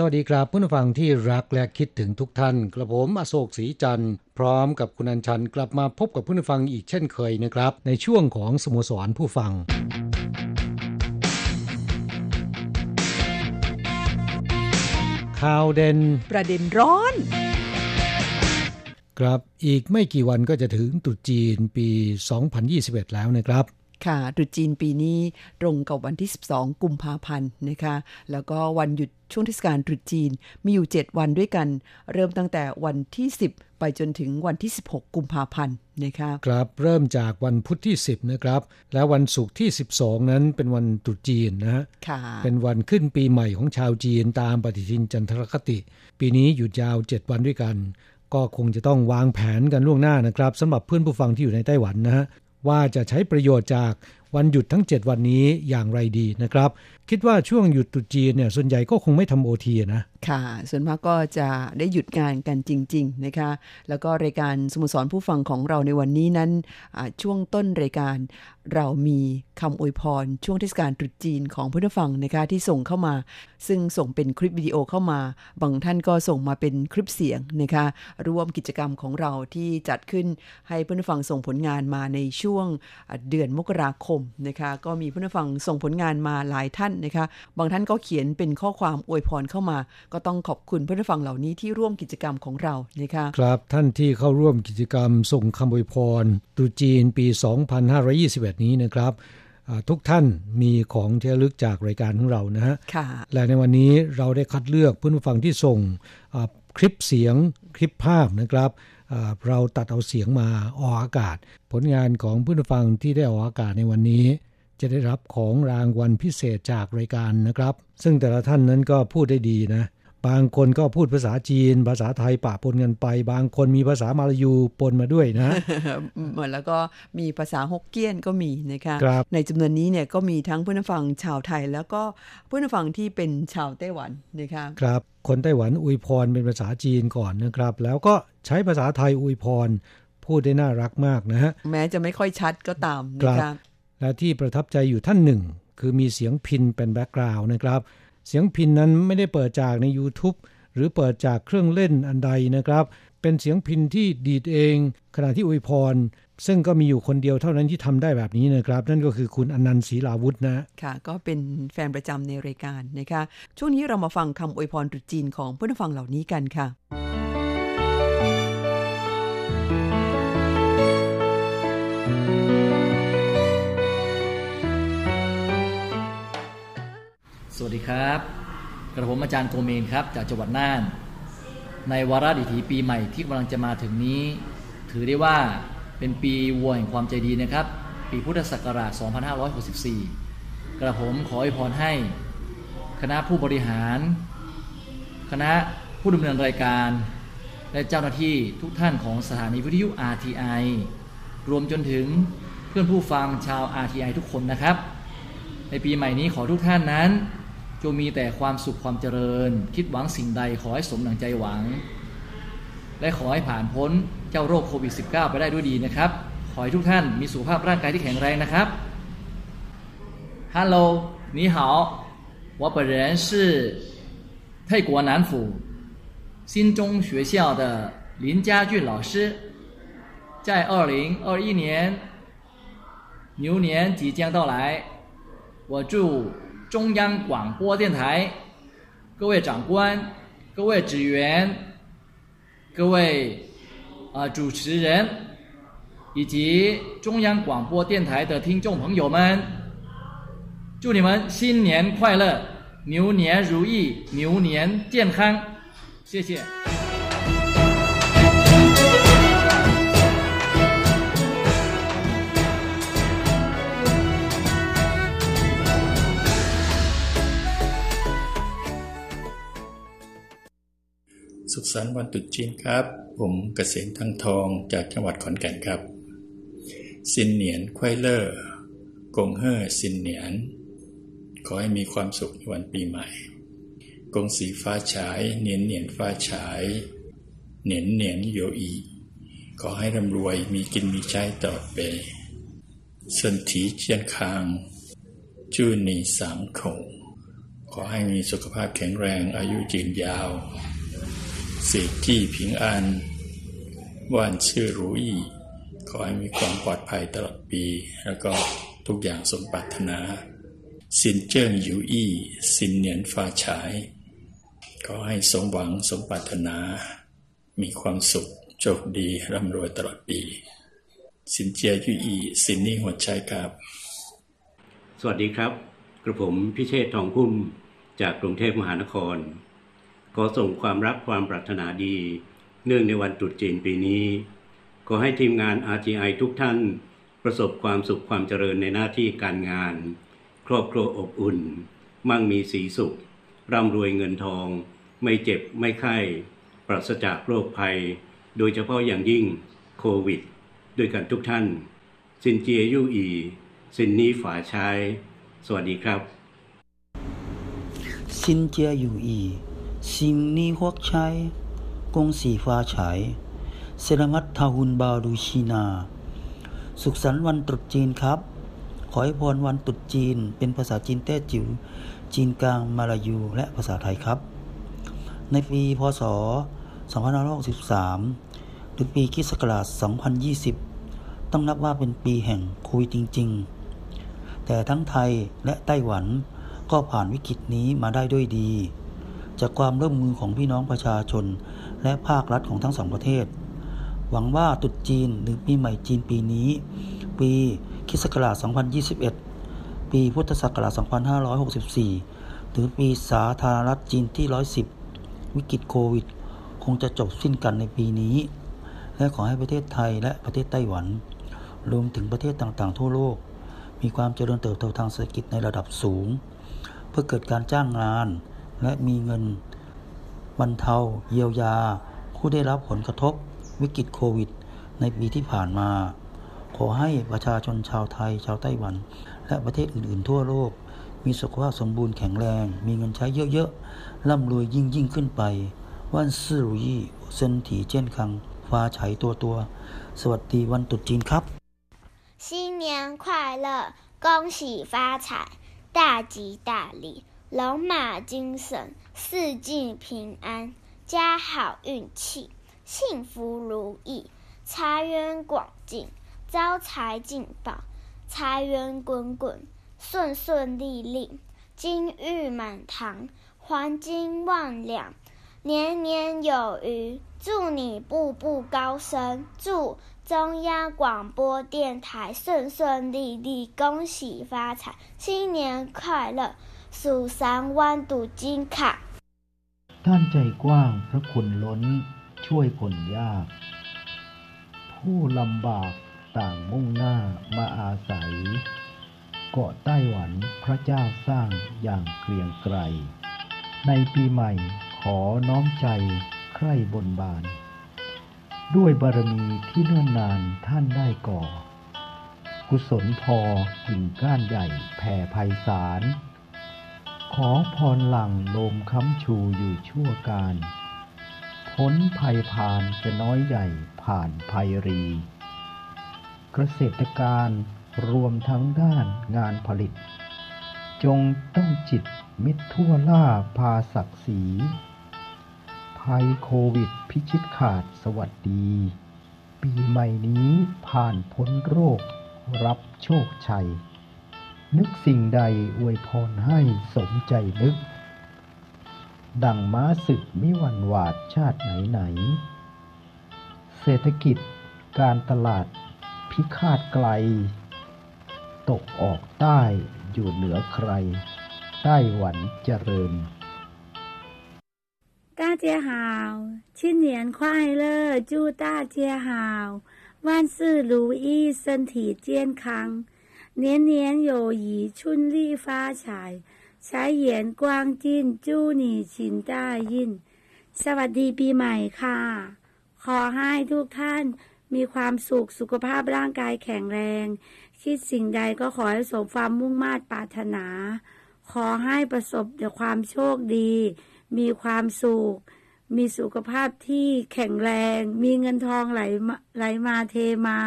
สวัสดีครับผู้ฟังที่รักและคิดถึงทุกท่าน กระผมอโศกศรีจันทร์พร้อมกับคุณอัญชันกลับมาพบกับผู้ฟังอีกเช่นเคยนะครับ ในช่วงของสโมสรผู้ฟัง ข่าวเด่นประเด็นร้อน ครับอีกไม่กี่วันก็จะถึงตรุษจีนปี 2021 แล้วนะครับ ค่ะตรุษจีนปีนี้ตรงกับวันที่ 12 กุมภาพันธ์นะคะ แล้วก็วันหยุดช่วงเทศกาลตรุษจีนมีอยู่ 7 วันด้วยกัน เริ่มตั้งแต่วันที่ 10 ไปจนถึงวันที่ 16 กุมภาพันธ์นะคะครับเริ่มจากวันพุธที่ 10 นะครับ แล้ววันศุกร์ที่ 12 นั้นเป็นวันตรุษจีนนะฮะค่ะเป็นวันขึ้นปีใหม่ของชาวจีนตามปฏิทินจันทรคติ ปีนี้หยุดยาว 7 วันด้วยกัน ก็คงจะต้องวางแผนกันล่วงหน้านะครับสำหรับเพื่อนผู้ฟังที่อยู่ในไต้หวันนะฮะ ว่าจะใช้ประโยชน์จากวันหยุดทั้ง 7 วันนี้อย่างไรดีนะครับ คิดว่าช่วงหยุดตรุษจีนเนี่ยส่วนใหญ่ก็คงไม่ทำโอทีนะค่ะ ส่วนมากก็จะได้หยุดงานกันจริง ๆ นะคะ แล้วก็รายการสมุสรผู้ฟังของเราในวันนี้นั้นช่วงต้นรายการเรามีคำอวยพร ช่วงเทศกาลตรุษจีนของผู้ฟังนะคะที่ส่งเข้ามา ซึ่งส่งเป็นคลิปวิดีโอเข้ามา บางท่านก็ส่งมาเป็นคลิปเสียงนะคะร่วมกิจกรรมของเราที่จัดขึ้นให้ผู้ฟังส่งผลงานมาในช่วงเดือนมกราคมนะคะก็มีผู้ฟังส่งผลงานมาหลายท่านนะคะบางท่านก็เขียนเป็นข้อความอวยพรเข้ามาก็ต้องขอบคุณผู้ฟังเหล่านี้ที่ร่วมกิจกรรมของเรานะคะครับท่านที่เข้าร่วมกิจกรรมส่งคำอวยพรตรุษจีนปี 2521 นี้นะครับอ่าทุกท่านมีของที่ระลึกจากรายการของเรานะฮะค่ะและในวันนี้เราได้คัดเลือกผู้ฟังที่ส่งอ่าคลิปเสียงคลิปภาพนะครับอ่าเราตัดเอาเสียงมาออกอากาศ ผลงานของผู้ฟังที่ได้ออกอากาศในวันนี้ จะได้รับของรางวัลพิเศษจากรายการนะครับ ซึ่งแต่ละท่านนั้นก็พูดได้ดีนะ บางคนก็พูดภาษาจีน ภาษาไทยปะปนกันไป บางคนมีภาษามาลายูปนมาด้วยนะเหมือนแล้วก็มีภาษาฮกเกี้ยนก็มีนะคะครับในจำนวนนี้เนี่ยก็มีทั้งผู้ฟังชาวไทย แล้วก็ผู้ฟังที่เป็นชาวไต้หวันนะคะครับคนไต้หวันอวยพรเป็นภาษาจีนก่อนนะครับ แล้วก็ใช้ภาษาไทยอวยพรพูดได้น่ารักมากนะฮะแม้จะไม่ค่อยชัดก็ตามครันะบคะและที่ประทับใจอยู่ท่านหนึ่ง คือมีเสียงพิณเป็น background นะครับ เสียงพิณนั้นไม่ได้เปิดจากใน YouTube หรือเปิดจากเครื่องเล่นอันใดนะครับ เป็นเสียงพิณที่ดีดเอง ขณะที่อวยพร ซึ่งก็มีอยู่คนเดียวเท่านั้นที่ทำได้แบบนี้นะครับ นั่นก็คือคุณอนันต์ศรีลาวุธนะ ค่ะ ก็เป็นแฟนประจำในรายการนะคะ ช่วงนี้เรามาฟังคำอวยพรตรุษจีนของผู้นฟังเหล่านี้กันค่ะ ครับ กระผมอาจารย์โกเมนครับ จากจังหวัดน่าน ในวาระดิถีปีใหม่ที่กำลังจะมาถึงนี้ ถือได้ว่าเป็นปีวัวแห่งความใจดีนะครับ ปีพุทธศักราช 2564 กระผมขออวยพรให้ คณะผู้บริหาร คณะผู้ดำเนินรายการ และเจ้าหน้าที่ทุกท่านของสถานีวิทยุ RTI รวมจนถึงเพื่อนผู้ฟังชาว RTI ทุกคนนะครับ ในปีใหม่นี้ขอทุกท่านนั้น จงมีแต่ความสุขความเจริญ คิดหวังสิ่งใดขอให้สมดังใจหวัง และขอให้ผ่านพ้นเจ้าโรคโควิด -19 ไปได้ด้วยดีนะครับ ขอให้ทุกท่านมีสุขภาพร่างกายที่แข็งแรงนะครับฮัลโหล你好我本人是泰国南府新中学校的林家俊老师在2021年牛年即将到来我祝 中央广播电台各位长官、各位职员、各位呃主持人以及中央广播电台的听众朋友们，祝你们新年快乐，牛年如意，牛年健康。谢谢。 สุขสันต์วันตรุษจีนครับ ผมเกษมทั้งทองจากจังหวัดขอนแก่นครับ สินเหนียนควายเลอร์กงเฮ่อสินเหนียน ขอให้มีความสุขในวันปีใหม่ กงสีฟ้าฉายเหนียนเหนียนฟ้าฉาย เหนียนเหนียนโยอี ขอให้ร่ำรวยมีกินมีใช้ตลอดไปส่วนถีเจียนคาง จู้นีสามขงขอให้มีสุขภาพแข็งแรงอายุยืนยาว เสกจี้ผิงอันว่านชื่อรู้อีขอให้มีความปลอดภัยตลอดปี แล้วก็ทุกอย่างสมปรารถนาสินเจิ้งอยู่อี้สินเหนียนฟ้าฉาย ขอให้สมหวังสมปรารถนา มีความสุขโชคดีร่ำรวยตลอดปี สินเจียยู่อี้สินนี่หัวใจครับ สวัสดีครับ กระผมพิเชษทองพุ่มจากกรุงเทพมหานคร ขอส่งความรักความปรารถนาดี เนื่องในวันตรุษจีนปีนี้ ขอให้ทีมงาน RGI ทุกท่านประสบความสุขความเจริญในหน้าที่การงาน ครอบครัวอบอุ่น มั่งมีสีสุข ร่ำรวยเงินทอง ไม่เจ็บไม่ไข้ ปราศจากโรคภัย โดยเฉพาะอย่างยิ่งโควิด ด้วยกันทุกท่านซินเจียยู่อีซินนี้ฝาชาย สวัสดีครับซินเจียยู่อี 新年发财，恭喜发财เซรามัตทาหุนบาลูชีนา สุขสันต์วันตรุษจีนครับ ขอให้พรวันตรุษจีนเป็นภาษาจีนแต้จิ๋ว จีนกลาง มาลายู และภาษาไทยครับ ในปีพศ 2563 หรือปีคริสต์ศักราช 2020 ต้องนับว่าเป็นปีแห่งโควิดจริง ๆ แต่ทั้งไทยและไต้หวันก็ผ่านวิกฤตนี้มาได้ด้วยดี จากความร่วมมือของพี่น้องประชาชน และภาครัฐของทั้งสองประเทศ หวังว่าตรุษจีนหรือปีใหม่จีนปีนี้ ปีคิสต์ศักราช 2021 ปีพุทธศักราช 2564 หรือปีสาธารณรัฐจีนที่ 110 วิกฤตโควิด คงจะจบสิ้นกันในปีนี้ และขอให้ประเทศไทยและประเทศไต้หวัน รวมถึงประเทศต่างๆ ทั่วโลก มีความเจริญเติบโตทางเศรษฐกิจในระดับสูง เพื่อเกิดการจ้างงาน และมีเงินบรรเทา เยียวยา ผู้ได้รับผลกระทบวิกฤตโควิด ในปีที่ผ่านมา ขอให้ประชาชนชาวไทย ชาวไต้หวัน และประเทศอื่น ๆ ทั่วโลก มีสุขภาพสมบูรณ์แข็งแรง มีเงินใช้เยอะ ๆ ร่ำรวยยิ่งยิ่งขึ้นไป วันซื่อรุยี่เซนถีเจนคัง ฟ้าฉายตัวตัว สวัสดีวันตรุษจีนครับ 新年快乐，恭喜发财，大吉大利， 龙马精神，四季平安，家好运气，幸福如意，财源广进，招财进宝，财源滚滚，顺顺利利，金玉满堂，黄金万两，年年有余。祝你步步高升，祝中央广播电台顺顺利利，恭喜发财，新年快乐！ สุสานวันตรุจีนค่ะ ท่านใจกว้างพระคุณล้นช่วยคนยาก ผู้ลำบากต่างมุ่งหน้ามาอาศัย เกาะไต้หวันพระเจ้าสร้างอย่างเกรียงไกร ในปีใหม่ขอน้อมใจใคร่บนบาน ด้วยบารมีที่เนิ่อนนานท่านได้ก่อ กุศลพอกิ่งก้านใหญ่แผ่ไพศาล ขอพรหลังลมค้ำชูอยู่ชั่วการพ้นภัยผ่านจะน้อยใหญ่ผ่านภัยรี เกษตรการรวมทั้งด้านงานผลิต จงต้องจิตมิตรทั่วล่าพาศักดิ์ศรีภัยโควิดพิชิตขาดสวัสดี ปีใหม่นี้ผ่านพ้นโรค รับโชคชัย นึกสิ่งใดอวยพรให้สมใจนึก ดังม้าศึกมิหวันหวาดชาติไหนไหน เศรษฐกิจการตลาด พิฆาตไกล ตกออกใต้อยู่เหนือใครไต้หวันเจริญ大家好新年快乐祝大家好万事如意身体健康 年年有余春利发财财源光进祝你行大运สวัสดีปีใหม่ค่ะ ขอให้ทุกท่านมีความสุขสุขภาพร่างกายแข็งแรง คิดสิ่งใดก็ขอให้สมความมุ่งมา่ปรารถนา ขอให้ประสบแต่ความโชคดี มีความสุข มีสุขภาพที่แข็งแรง มีเงินทองไหลมาไหลมาเทมา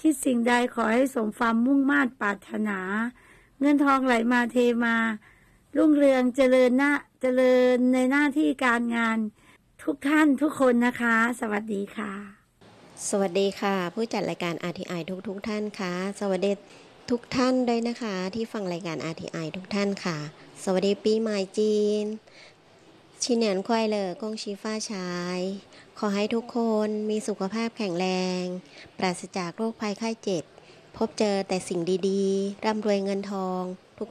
คิดสิ่งใดขอให้สมความมุ่งมา่ปรารถนา เงินทองไหลมาเทมา รุ่งเรืองเจริญหน้าเจริญในหน้าที่การงาน ทุกท่านทุกคนนะคะ สวัสดีค่ะ สวัสดีค่ะ ผู้จัดรายการ RTI ทุกทุกท่านค่ะ สวัสดีทุกท่านด้วยนะคะ ที่ฟังรายการ RTI ทุกท่านค่ะ สวัสดีปีใหม่จีนชินเหนียนควายเลอกงชีฟ้าชาย ขอให้ทุกคนมีสุขภาพแข็งแรง ปราศจากโรคภัยไข้เจ็บ พบเจอแต่สิ่งดีๆ ร่ำรวยเงินทอง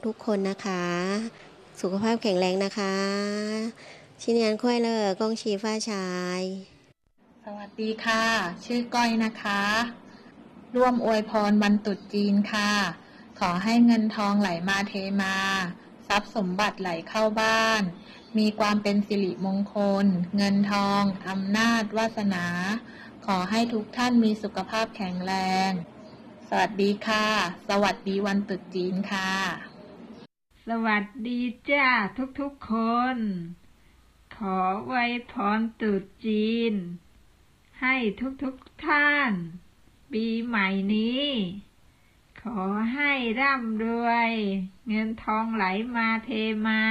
ทุกๆคนนะคะ สุขภาพแข็งแรงนะคะ ชินเหนียนควายเลอกงชีฟ้าชาย สวัสดีค่ะ ชื่อก้อยนะคะ ร่วมอวยพรวันตรุษจีนค่ะ ขอให้เงินทองไหลมาเทมา ทรัพย์สมบัติไหลเข้าบ้าน มีความเป็นสิริมงคล เงินทองอำนาจ วาสนา ขอให้ทุกท่านมีสุขภาพแข็งแรง สวัสดีค่ะ สวัสดีวันตรุษจีนค่ะ สวัสดีจ้าทุกๆคน ขอไว้พรตรุษจีน ให้ทุกๆท่าน ปีใหม่นี้ ขอให้ร่ำรวย เงินทองไหลมาเทมา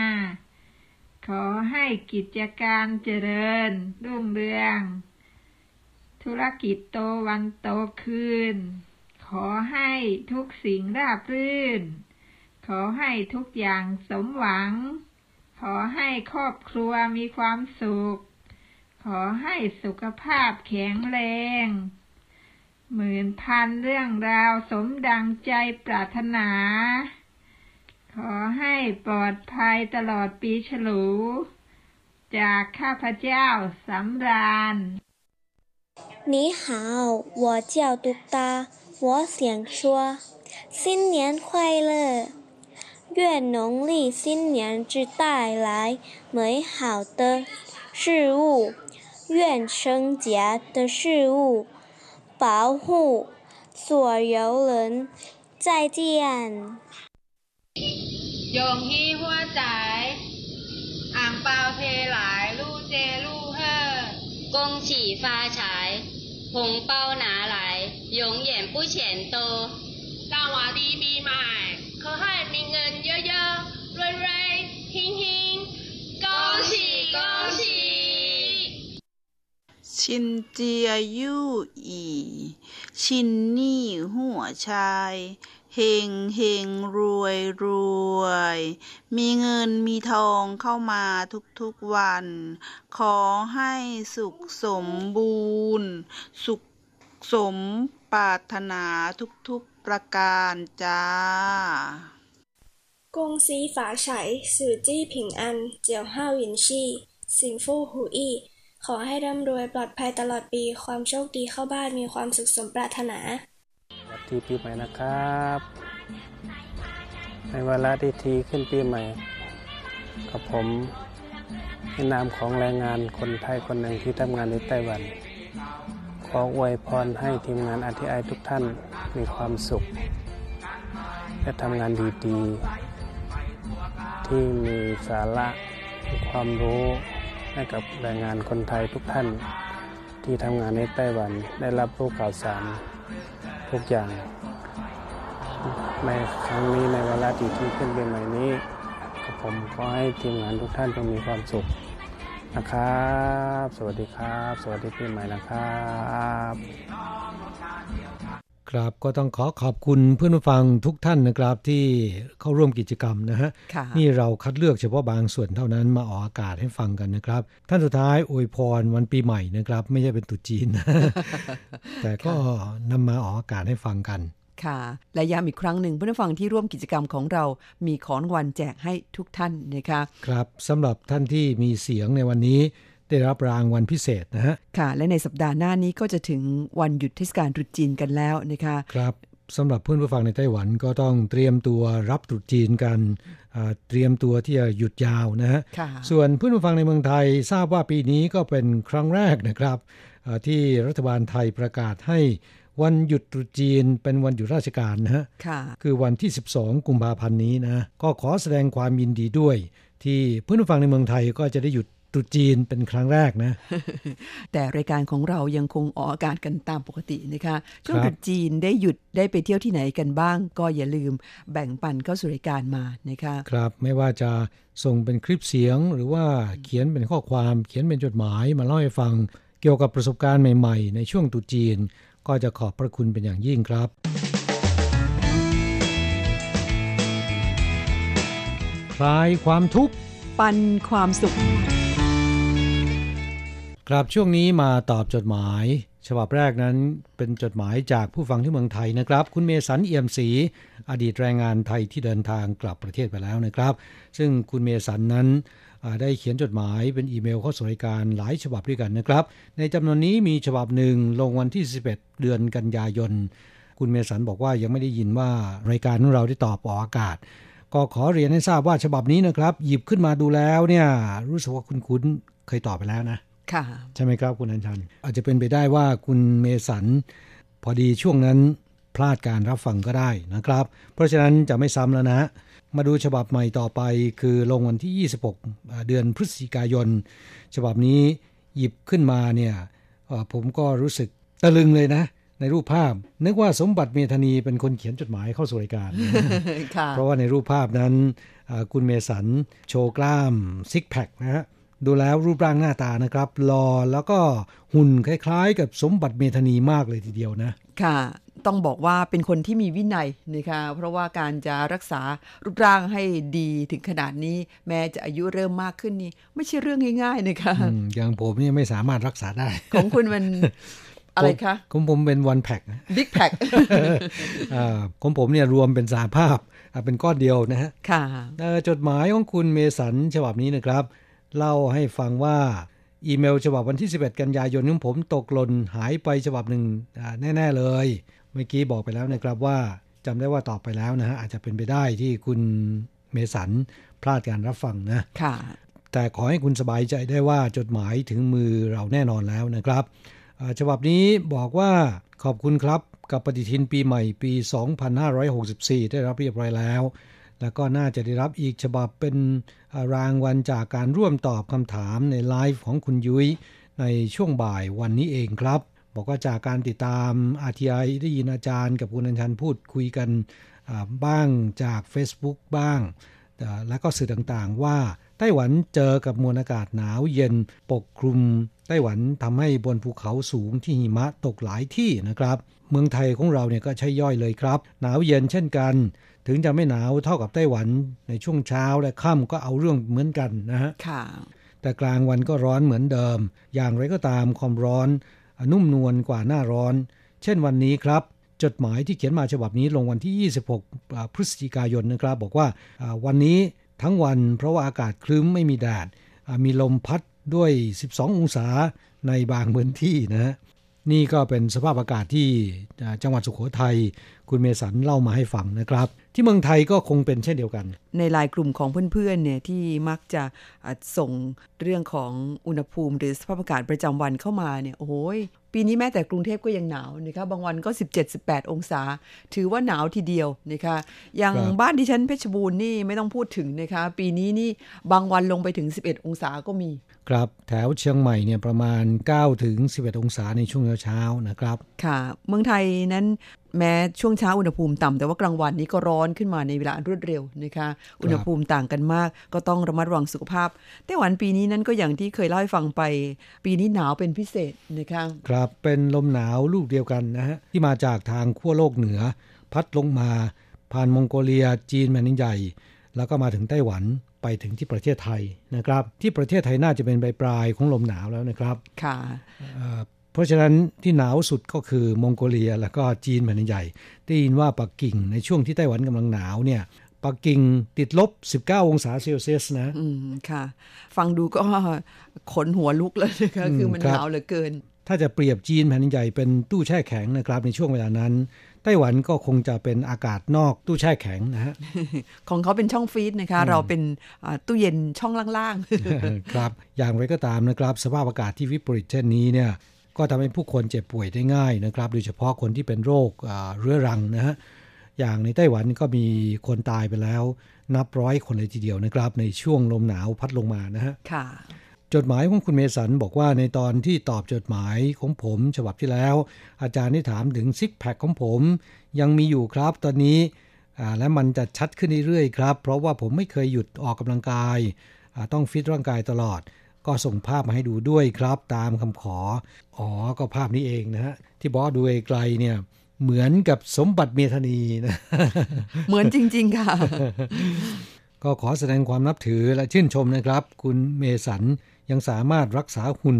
ขอให้กิจการเจริญ รุ่งเรือง ธุรกิจโตวันโตคืน ขอให้ทุกสิ่งราบรื่น ขอให้ทุกอย่างสมหวัง ขอให้ครอบครัวมีความสุข ขอให้สุขภาพแข็งแรง หมื่นพันเรื่องราวสมดังใจปรารถนา ขอให้ปลอดภัยตลอดปีฉลู จากข้าพเจ้าสำราญ 你好，我叫杜达，我想说新年快乐，愿农历新年之带来美好的事物，愿圣洁的事物保护所有人。再见。 โยงฮีหัวใจอ่างเปลาเทหลายลู่เจลู่เฮ่อกงฉี่ฟ้าฉาย หงเป้าหนาหลายหยงเหยียนผู้เฉียนโต สวัสดีปีใหม่ ขอให้มีเงินเยอะๆ รวยๆฮิงฮิงกงฉีกงฉีชินเจียยู่อี ชินนี่หัวชาย เฮงเฮงรวยรวย มีเงินมีทองเข้ามาทุกๆวัน ขอให้สุขสมบูรณ์ สุขสมปรารถนาทุกๆประการจ้ากงซีฝาไฉสื่อจี้ผิงอัน เจียวห้าวินชี่ สิงฟู่หูอี้ขอให้ร่ำรวยปลอดภัยตลอดปีความโชคดีเข้าบ้านมีความสุขสมปรารถนา สวัสดีปีใหม่นะครับ ในเวลาที่ทีขึ้นปีใหม่ กับผมในนามของแรงงานคนไทยคนหนึ่งที่ทำงานในไต้หวัน ขออวยพรให้ทีมงานอาทีไอทุกท่านมีความสุข และทำงานดีๆ ที่มีสาระมีความรู้ให้กับแรงงานคนไทยทุกท่านที่ทำงานในไต้หวันได้รับรู้ข่าวสาร ทุกอย่าง ในครั้งนี้ในเวลาที่ที่ขึ้นเป็นใหม่นี้ผมขอให้ทีมงานทุกท่านจงมีความสุขนะครับ สวัสดีครับ สวัสดีปีใหม่นะครับ ครับก็ต้องขอขอบคุณเพื่อนผู้ฟังทุกท่านนะครับที่เข้าร่วมกิจกรรมนะฮะค่ะนี่เราคัดเลือกเฉพาะบางส่วนเท่านั้นมาออกอากาศให้ฟังกันนะครับ ท่านสุดท้ายอวยพรวันปีใหม่นะครับ ไม่ใช่เป็นตรุษจีน แต่ก็นำมาออกอากาศให้ฟังกันค่ะและย้ำอีกครั้งหนึ่งเพื่อนผู้ฟังที่ร่วมกิจกรรมของเรามีของรางวัลแจกให้ทุกท่านนะคะ ครับสำหรับท่านที่มีเสียงในวันนี้ ได้รับรางวัลพิเศษนะฮะ ค่ะ และในสัปดาห์หน้านี้ก็จะถึงวันหยุดเทศกาลตรุษจีนกันแล้วนะคะครับสำหรับเพื่อนผู้ฟังในไต้หวันก็ต้องเตรียมตัวรับตรุษจีนกันอ่าเตรียมตัวที่จะหยุดยาวนะฮะค่ะส่วนเพื่อนผู้ฟังในเมืองไทยทราบว่าปีนี้ก็เป็นครั้งแรกนะครับอ่าที่รัฐบาลไทยประกาศให้วันหยุดตรุษจีนเป็นวันหยุดราชการนะฮะค่ะคือวันที่ 12 กุมภาพันธ์นี้นะ ก็ขอแสดงความยินดีด้วย ที่เพื่อนผู้ฟังในเมืองไทยก็จะได้หยุด ตรุษจีนเป็นครั้งแรกนะ แต่รายการของเรายังคงออกอากาศกันตามปกตินะคะช่วงครับตรุษจีนได้หยุดได้ไปเที่ยวที่ไหนกันบ้าง ก็อย่าลืมแบ่งปันเข้าสู่รายการมานะคะครับไม่ว่าจะส่งเป็นคลิปเสียงหรือว่าเขียนเป็นข้อความเขียนเป็นจดหมายมาเล่าให้ฟัง เกี่ยวกับประสบการณ์ใหม่ๆ ในช่วงตรุษจีน ก็จะขอบพระคุณเป็นอย่างยิ่งครับคลายความทุกข์ปันความสุข ครับช่วงนี้มาตอบจดหมาย ฉบับแรกนั้นเป็นจดหมายจากผู้ฟังที่เมืองไทยนะครับ คุณเมสันเอี่ยมศรีอดีตแรงงานไทยที่เดินทางกลับประเทศไปแล้วนะครับ ซึ่งคุณเมสันนั้นได้เขียนจดหมายเป็นอีเมลเข้าสู่รายการหลายฉบับด้วยกันนะครับ ในจำนวนนี้มีฉบับหนึ่งลงวันที่ 11 เดือนกันยายน คุณเมสันบอกว่ายังไม่ได้ยินว่ารายการของเราได้ตอบออกอากาศ ก็ขอเรียนให้ทราบว่าฉบับนี้นะครับ หยิบขึ้นมาดูแล้วเนี่ยรู้สึกว่าคุ้นๆเคยตอบไปแล้วนะ ใช่ไหมครับคุณอัญชัน อาจจะเป็นไปได้ว่าคุณเมสัน พอดีช่วงนั้นพลาดการรับฟังก็ได้นะครับ เพราะฉะนั้นจะไม่ซ้ำแล้วนะ มาดูฉบับใหม่ต่อไปคือลงวันที่ 26 เดือนพฤศจิกายน ฉบับนี้หยิบขึ้นมาเนี่ยเอ่อผมก็รู้สึกตะลึงเลยนะ ในรูปภาพ นึกว่าสมบัติเมธานีเป็นคนเขียนจดหมายเข้าสู่รายการค่ะเพราะว่าในรูปภาพนั้นอ่าคุณเมสันโชว์กล้ามซิกแพคนะฮะ ดูแล้วรูปร่างหน้าตานะครับรอแล้วก็หุ่นคล้าย ๆ กับสมบัติเมธานีมากเลยทีเดียวนะ ค่ะ ต้องบอกว่าเป็นคนที่มีวินัยนะคะ เพราะว่าการจะรักษารูปร่างให้ดีถึงขนาดนี้ แม้จะอายุเริ่มมากขึ้นนี่ไม่ใช่เรื่องง่ายๆนะคะอืมอย่างผมเนี่ยไม่สามารถรักษาได้ ของคุณมันอะไรคะของผมเป็นวันแพ็กบิ๊กแพ็คของผมเนี่ยรวมเป็นสาภาพอ่าเป็นก้อนเดียวนะฮะค่ะเอ่อจดหมายของคุณเมสันฉบับนี้นะครับ เล่าให้ฟังว่าอีเมลฉบับวันที่ 11 กันยายนของผมตกหล่นหายไปฉบับหนึ่งอ่าแน่ ๆ เลย เมื่อกี้บอกไปแล้วนะครับว่าจำได้ว่าตอบไปแล้วนะฮะอาจจะเป็นไปได้ที่คุณเมสันพลาดการรับฟังนะค่ะ แต่ขอให้คุณสบายใจได้ว่าจดหมายถึงมือเราแน่นอนแล้วนะครับอ่าฉบับนี้บอกว่าขอบคุณครับกับปฏิทินปีใหม่ปี 2564 ได้รับเรียบร้อยแล้ว แล้วก็น่าจะได้รับอีกฉบับเป็นอ่า รางวัลจากการร่วมตอบคำถามในไลฟ์ของคุณยุ้ยในช่วงบ่ายวันนี้เองครับ บอกว่าจากการติดตาม RTI ได้ยินอาจารย์กับคุณอัญชันพูดคุยกันบ้างจาก Facebook บ้าง แล้วก็สื่อต่างๆว่าไต้หวันเจอกับมวลอากาศหนาวเย็นปกคลุม ไต้หวันทำให้บนภูเขาสูงที่หิมะตกหลายที่นะครับ เมืองไทยของเราเนี่ยก็ใช่ย่อยเลยครับ หนาวเย็นเช่นกัน ถึงจะไม่หนาวเท่ากับไต้หวันในช่วงเช้าและค่ำก็เอาเรื่องเหมือนกันนะฮะค่ะแต่กลางวันก็ร้อนเหมือนเดิม อย่างไรก็ตามความร้อนอะนุ่มนวลกว่าหน้าร้อน เช่นวันนี้ครับ จดหมายที่เขียนมาฉบับนี้ลงวันที่ 26อ่าพฤศจิกายนนะครับ บอกว่าอ่าวันนี้ทั้งวันเพราะว่าอากาศครึ้มไม่มีแดดอ่ามีลมพัดด้วย 12 องศาในบางพื้นที่นะฮะนี่ก็เป็นสภาพอากาศที่อ่าจังหวัดสุโขทัยคุณเมสันเล่ามาให้ฟังนะครับ ที่เมืองไทยก็คงเป็นเช่นเดียวกัน ในไลายกลุ่มของเพื่อนๆเนี่ยที่มักจะอะส่งเรื่องของอุณหภูมิ หรือสภาพอากาศประจำวันเข้ามาเนี่ยโอ้โหยปีนี้แม้แต่กรุงเทพก็ยังหนาวนะคะบางวันก็ 17-18 องศา ถือว่าหนาวทีเดียวนะคะอย่างครับบ้านดิฉันเพชรบูรณ์นี่ไม่ต้องพูดถึงนะคะ ปีนี้นี่บางวันลงไปถึง 11 องศาก็มี ครับแถวเชียงใหม่เนี่ยประมาณ 9 ถึง 11 องศาในช่วงเช้าๆนะครับ ค่ะ เมืองไทยนั้นแม้ช่วงเช้าอุณหภูมิต่ำแต่ว่ากลางวันนี้ก็ร้อนขึ้นมาในเวลารวดเร็วนะคะอุณหภูมิต่างกันมาก ก็ต้องระมัดระวังสุขภาพไต้หวันปีนี้นั้นก็อย่างที่เคยเล่าให้ฟังไป ปีนี้หนาวเป็นพิเศษนะคะครับเป็นลมหนาวลูกเดียวกันนะฮะที่มาจากทางขั้วโลกเหนือ พัดลงมา ผ่านมองโกเลียจีนแผ่นดินใหญ่ แล้วก็มาถึงไต้หวัน ไปถึงที่ประเทศไทยนะครับ ที่ประเทศไทยน่าจะเป็นปลายปลายๆของลมหนาวแล้วนะครับค่ะเอ่อเพราะฉะนั้นที่หนาวสุดก็คือมองโกเลียแล้วก็จีนแผ่นดินใหญ่ได้ยินว่าปักกิ่งในช่วงที่ไต้หวันกำลังหนาวเนี่ยปักกิ่งติดลบ 19 องศาเซลเซียสนะ อืม ค่ะ ฟังดูก็ขนหัวลุกเลยนะคะอืมคือมันครับหนาวเหลือเกิน ถ้าจะเปรียบจีนแผ่นดินใหญ่เป็นตู้แช่แข็งนะครับ ในช่วงเวลานั้น ไต้หวันก็คงจะเป็นอากาศนอกตู้แช่แข็งนะฮะของเขาเป็นช่องฟรีซนะคะอืมเราเป็นอ่าตู้เย็นช่องล่างครับ อย่างไรก็ตามนะครับ สภาพอากาศที่วิปริตเช่นนี้เนี่ยก็ทำให้ผู้คนเจ็บป่วยได้ง่ายนะครับ โดยเฉพาะคนที่เป็นโรคอ่าเรื้อรังนะฮะอย่างในไต้หวันก็มีคนตายไปแล้ว นับร้อยคนเลยทีเดียวนะครับ ในช่วงลมหนาวพัดลงมานะฮะๆค่ะ จดหมายของคุณเมสันบอกว่าในตอนที่ตอบจดหมายของผมฉบับที่แล้ว อาจารย์ได้ถามถึงซิกแพคของผม ยังมีอยู่ครับตอนนี้อ่าและมันจะชัดขึ้นเรื่อยๆครับ เพราะว่าผมไม่เคยหยุดออกกำลังกายอ่าต้องฟิตร่างกายตลอด ก็ส่งภาพมาให้ดูด้วยครับ ตามคำขอ อ๋อ ก็ภาพนี้เองนะฮะที่บอกว่าดูไกลๆเนี่ยเหมือนกับสมบัติเมธานีนะ เหมือนจริง ๆ ค่ะ ก็ขอแสดงความนับถือและชื่นชมนะครับ คุณเมสัน ยังสามารถรักษาหุ่น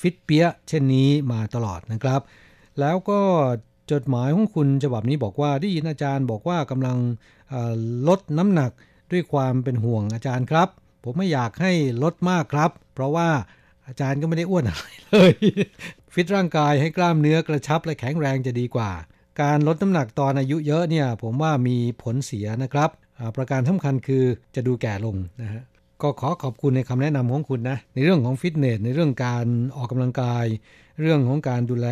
ฟิตเปียเช่นนี้มาตลอดนะครับ แล้วก็จดหมายของคุณฉบับนี้บอกว่าได้ยินอาจารย์บอกว่ากำลังลดน้ำหนักด้วยความเป็นห่วงอาจารย์ครับ ผมไม่อยากให้ลดมากครับ เพราะว่าอาจารย์ก็ไม่ได้อ้วนอะไรเลย ฟิตร่างกายให้กล้ามเนื้อกระชับและแข็งแรงจะดีกว่า การลดน้ำหนักตอนอายุเยอะเนี่ย ผมว่ามีผลเสียนะครับอาประการสำคัญคือจะดูแก่ลงนะฮะ ก็ขอขอบคุณในคำแนะนำของคุณนะในเรื่องของฟิตเนสในเรื่องการออกกำลังกาย เรื่องของการดูแล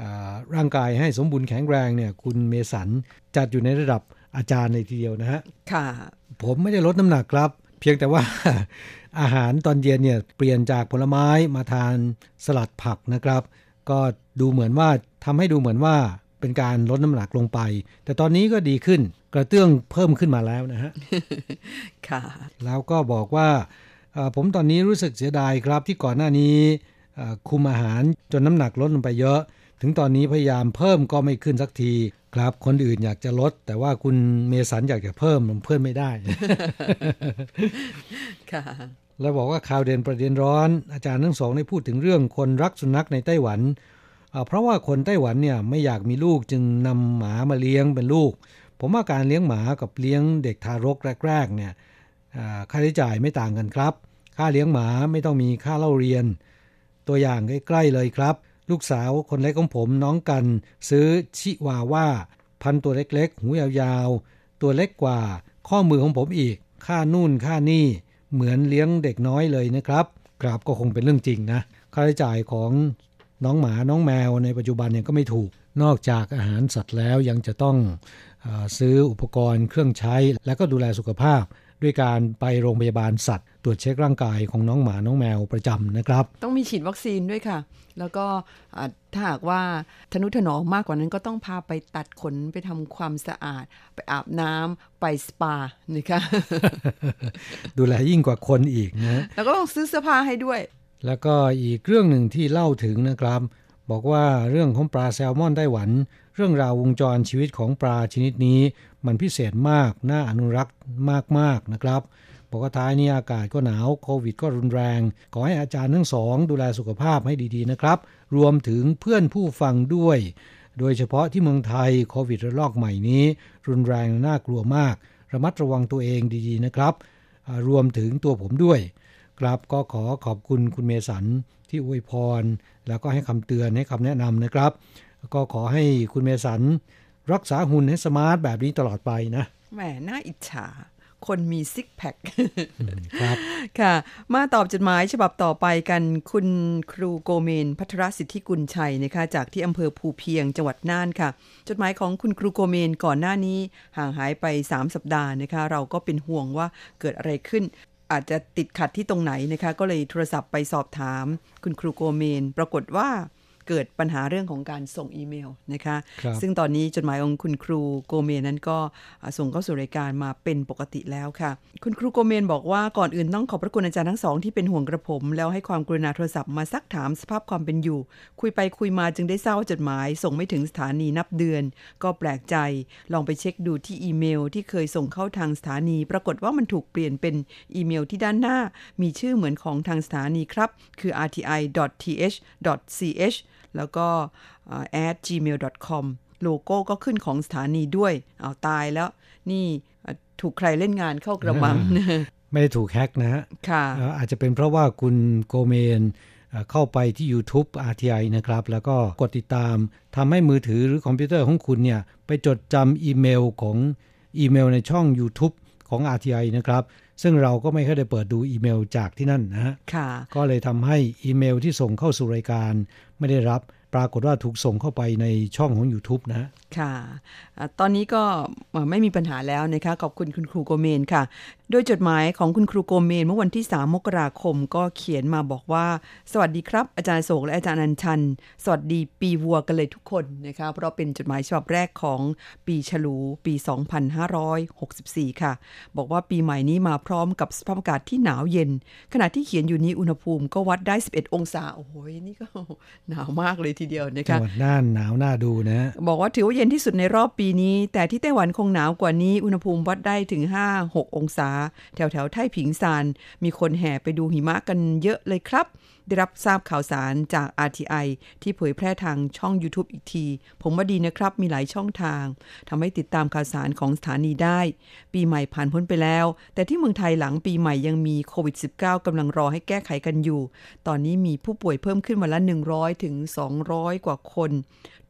อ่าร่างกายให้สมบูรณ์แข็งแรงเนี่ยคุณเมสันจัดอยู่ในระดับอาจารย์ในทีเดียวนะฮะค่ะ ผมไม่ได้ลดน้ำหนักครับ เพียงแต่ว่าอาหารตอนเย็นเนี่ยเปลี่ยนจากผลไม้มาทานสลัดผักนะครับ ก็ดูเหมือนว่าทำให้ดูเหมือนว่า เป็นการลดน้ำหนักลงไป แต่ตอนนี้ก็ดีขึ้นกระเตื้องเพิ่มขึ้นมาแล้วนะฮะค่ะ แล้วก็บอกว่าเอ่อผมตอนนี้รู้สึกเสียดายครับที่ก่อนหน้านี้เอ่อคุมอาหารจนน้ำหนักลดลงไปเยอะ ถึงตอนนี้พยายามเพิ่มก็ไม่ขึ้นสักทีครับ คนอื่นอยากจะลด แต่ว่าคุณเมสันอยากจะเพิ่มมันเพิ่มไม่ได้ค่ะแล้วบอกว่าข่าวเด่นประเด็นร้อน อาจารย์ทั้งสองได้พูดถึงเรื่องคนรักสุนัขในไต้หวันอ่า เพราะว่าคนไต้หวันเนี่ยไม่อยากมีลูกจึงนำหมามาเลี้ยงเป็นลูก ผมว่าการเลี้ยงหมากับเลี้ยงเด็กทารกแรกๆเนี่ยค่าใช้จ่ายไม่ต่างกันครับ ค่าเลี้ยงหมาไม่ต้องมีค่าเล่าเรียน ตัวอย่างใกล้ๆเลยครับ ลูกสาวคนเล็กของผมน้องกัน ซื้อชิวาว่า พันตัวเล็กๆ หูยาวๆ ตัวเล็กกว่าข้อมือของผมอีก ค่านู่นค่านี่เหมือนเลี้ยงเด็กน้อยเลยนะครับกราบก็คงเป็นเรื่องจริงนะค่าใช้จ่ายของ น้องหมาน้องแมวในปัจจุบันเนี่ยก็ไม่ถูก นอกจากอาหารสัตว์แล้วยังจะต้องเออซื้ออุปกรณ์เครื่องใช้ แล้วก็ดูแลสุขภาพ ด้วยการไปโรงพยาบาลสัตว์ ตรวจเช็คร่างกายของน้องหมาน้องแมวประจำนะครับ ต้องมีฉีดวัคซีนด้วยค่ะ แล้วก็อ่าถ้าหากว่าทนุถนอมมากกว่านั้นก็ต้องพาไปตัดขนไปทำความสะอาด ไปอาบน้ำไปสปานะคะดูแลยิ่งกว่าคนอีกนะแล้วก็ต้องซื้อเสื้อผ้าให้ด้วย แล้วก็อีกเรื่องหนึ่งที่เล่าถึงนะครับ บอกว่าเรื่องของปลาแซลมอนไต้หวัน เรื่องราววงจรชีวิตของปลาชนิดนี้ มันพิเศษมากน่าอนุรักษ์มากๆนะครับบอกว่าท้ายนี้อากาศก็หนาวโควิดก็รุนแรง ขอให้อาจารย์ทั้งสอง ดูแลสุขภาพให้ดีๆนะครับ รวมถึงเพื่อนผู้ฟังด้วย โดยเฉพาะที่เมืองไทยโควิดระลอกใหม่นี้ รุนแรงน่ากลัวมาก ระมัดระวังตัวเองดีๆนะครับ รวมถึงตัวผมด้วย ครับก็ขอขอบคุณคุณเมสันที่อวยพร แล้วก็ให้คำเตือนให้คำแนะนำนะครับ ก็ขอให้คุณเมสัน รักษาหุ่นให้ smart แบบนี้ตลอดไปนะแหมน่าอิจฉาคนมีซิกแพคครับค่ะ มาตอบจดหมายฉบับต่อไปกันคุณครูโกเมน พัทรสิทธิกุลชัยนะคะจากที่อำเภอภูเพียงจังหวัดน่านค่ะ จดหมายของคุณครูโกเมนก่อนหน้านี้ห่างหายไป 3 สัปดาห์นะคะ เราก็เป็นห่วงว่าเกิดอะไรขึ้น อาจจะติดขัดที่ตรงไหนนะคะ ก็เลยโทรศัพท์ไปสอบถาม คุณครูโกเมน ปรากฏว่า เกิดปัญหาเรื่องของการส่งอีเมลนะคะครับซึ่งตอนนี้จดหมายของคุณครูโกเมนนั้นก็ส่งเข้าสู่รายการมาเป็นปกติแล้วค่ะ คุณครูโกเมนบอกว่าก่อนอื่นต้องขอบพระคุณอาจารย์ทั้งสองที่เป็นห่วงกระผม แล้วให้ความกรุณาโทรศัพท์มาซักถามสภาพความเป็นอยู่ คุยไปคุยมาจึงได้ทราบว่าจดหมาย ส่งไม่ถึงสถานีนับเดือน ก็แปลกใจ ลองไปเช็คดูที่อีเมล ที่เคยส่งเข้าทางสถานี ปรากฏว่ามันถูกเปลี่ยนเป็นอีเมลที่ด้านหน้า มีชื่อเหมือนของทางสถานีครับ คือ rti.th.ch แล้วก็ at gmail.com โลโก้ก็ขึ้นของสถานีด้วยเอาตายแล้ว นี่ถูกใครเล่นงานเข้ากระมัง ไม่ได้ถูกแฮ็กนะฮะค่ะอาจจะเป็นเพราะว่าคุณโกเมนเข้าไปที่ YouTube RTI นะครับ แล้วก็กดติดตามทำให้มือถือหรือคอมพิวเตอร์ของคุณเนี่ย ไปจดจำอีเมลของอีเมลในช่อง YouTube ของ RTI นะครับ ซึ่งเราก็ไม่เคยได้เปิดดูอีเมลจากที่นั่นนะฮะค่ะก็เลยทำให้อีเมลที่ส่งเข้าสู่รายการ ไม่ได้รับ ปรากฏว่าถูกส่งเข้าไปในช่องของ YouTube นะ ค่ะ ตอนนี้ก็ไม่มีปัญหาแล้วนะคะขอบคุณคุณครูโกเมนค่ะ โดยจดหมายของคุณครูโกเมนเมื่อวันที่ 3 มกราคมก็เขียนมาบอกว่า สวัสดีครับ อาจารย์โศกและอาจารย์อันชัน สวัสดีปีวัวกันเลยทุกคนนะคะ เพราะเป็นจดหมายฉบับแรกของปีฉลูปี 2564 ค่ะ บอกว่าปีใหม่นี้มาพร้อมกับสภาพอากาศที่หนาวเย็น ขณะที่เขียนอยู่นี้อุณหภูมิก็วัดได้ 11 องศาโอ้โหนี่ก็หนาวมากเลยทีเดียวนะจัคะงหวัดน่านหนาวน่าดูนะ บอกว่าถือว่าเย็นที่สุดในรอบปีนี้ แต่ที่ไต้หวันคงหนาวกว่านี้ อุณหภูมิวัดได้ถึง 5-6 องศา แถวแถวไทผิงซาน มีคนแห่ไปดูหิมะกันเยอะเลยครับ ได้รับทราบข่าวสารจาก RTI ที่เผยแพร่ทางช่อง YouTube อีกที ผมว่าดีนะครับ มีหลายช่องทางทำให้ติดตามข่าวสารของสถานีได้ ปีใหม่ผ่านพ้นไปแล้ว แต่ที่เมืองไทยหลังปีใหม่ยังมีโควิด -19 กำลังรอให้แก้ไขกันอยู่ ตอนนี้มีผู้ป่วยเพิ่มขึ้นวันละ 100 ถึง 200 กว่าคน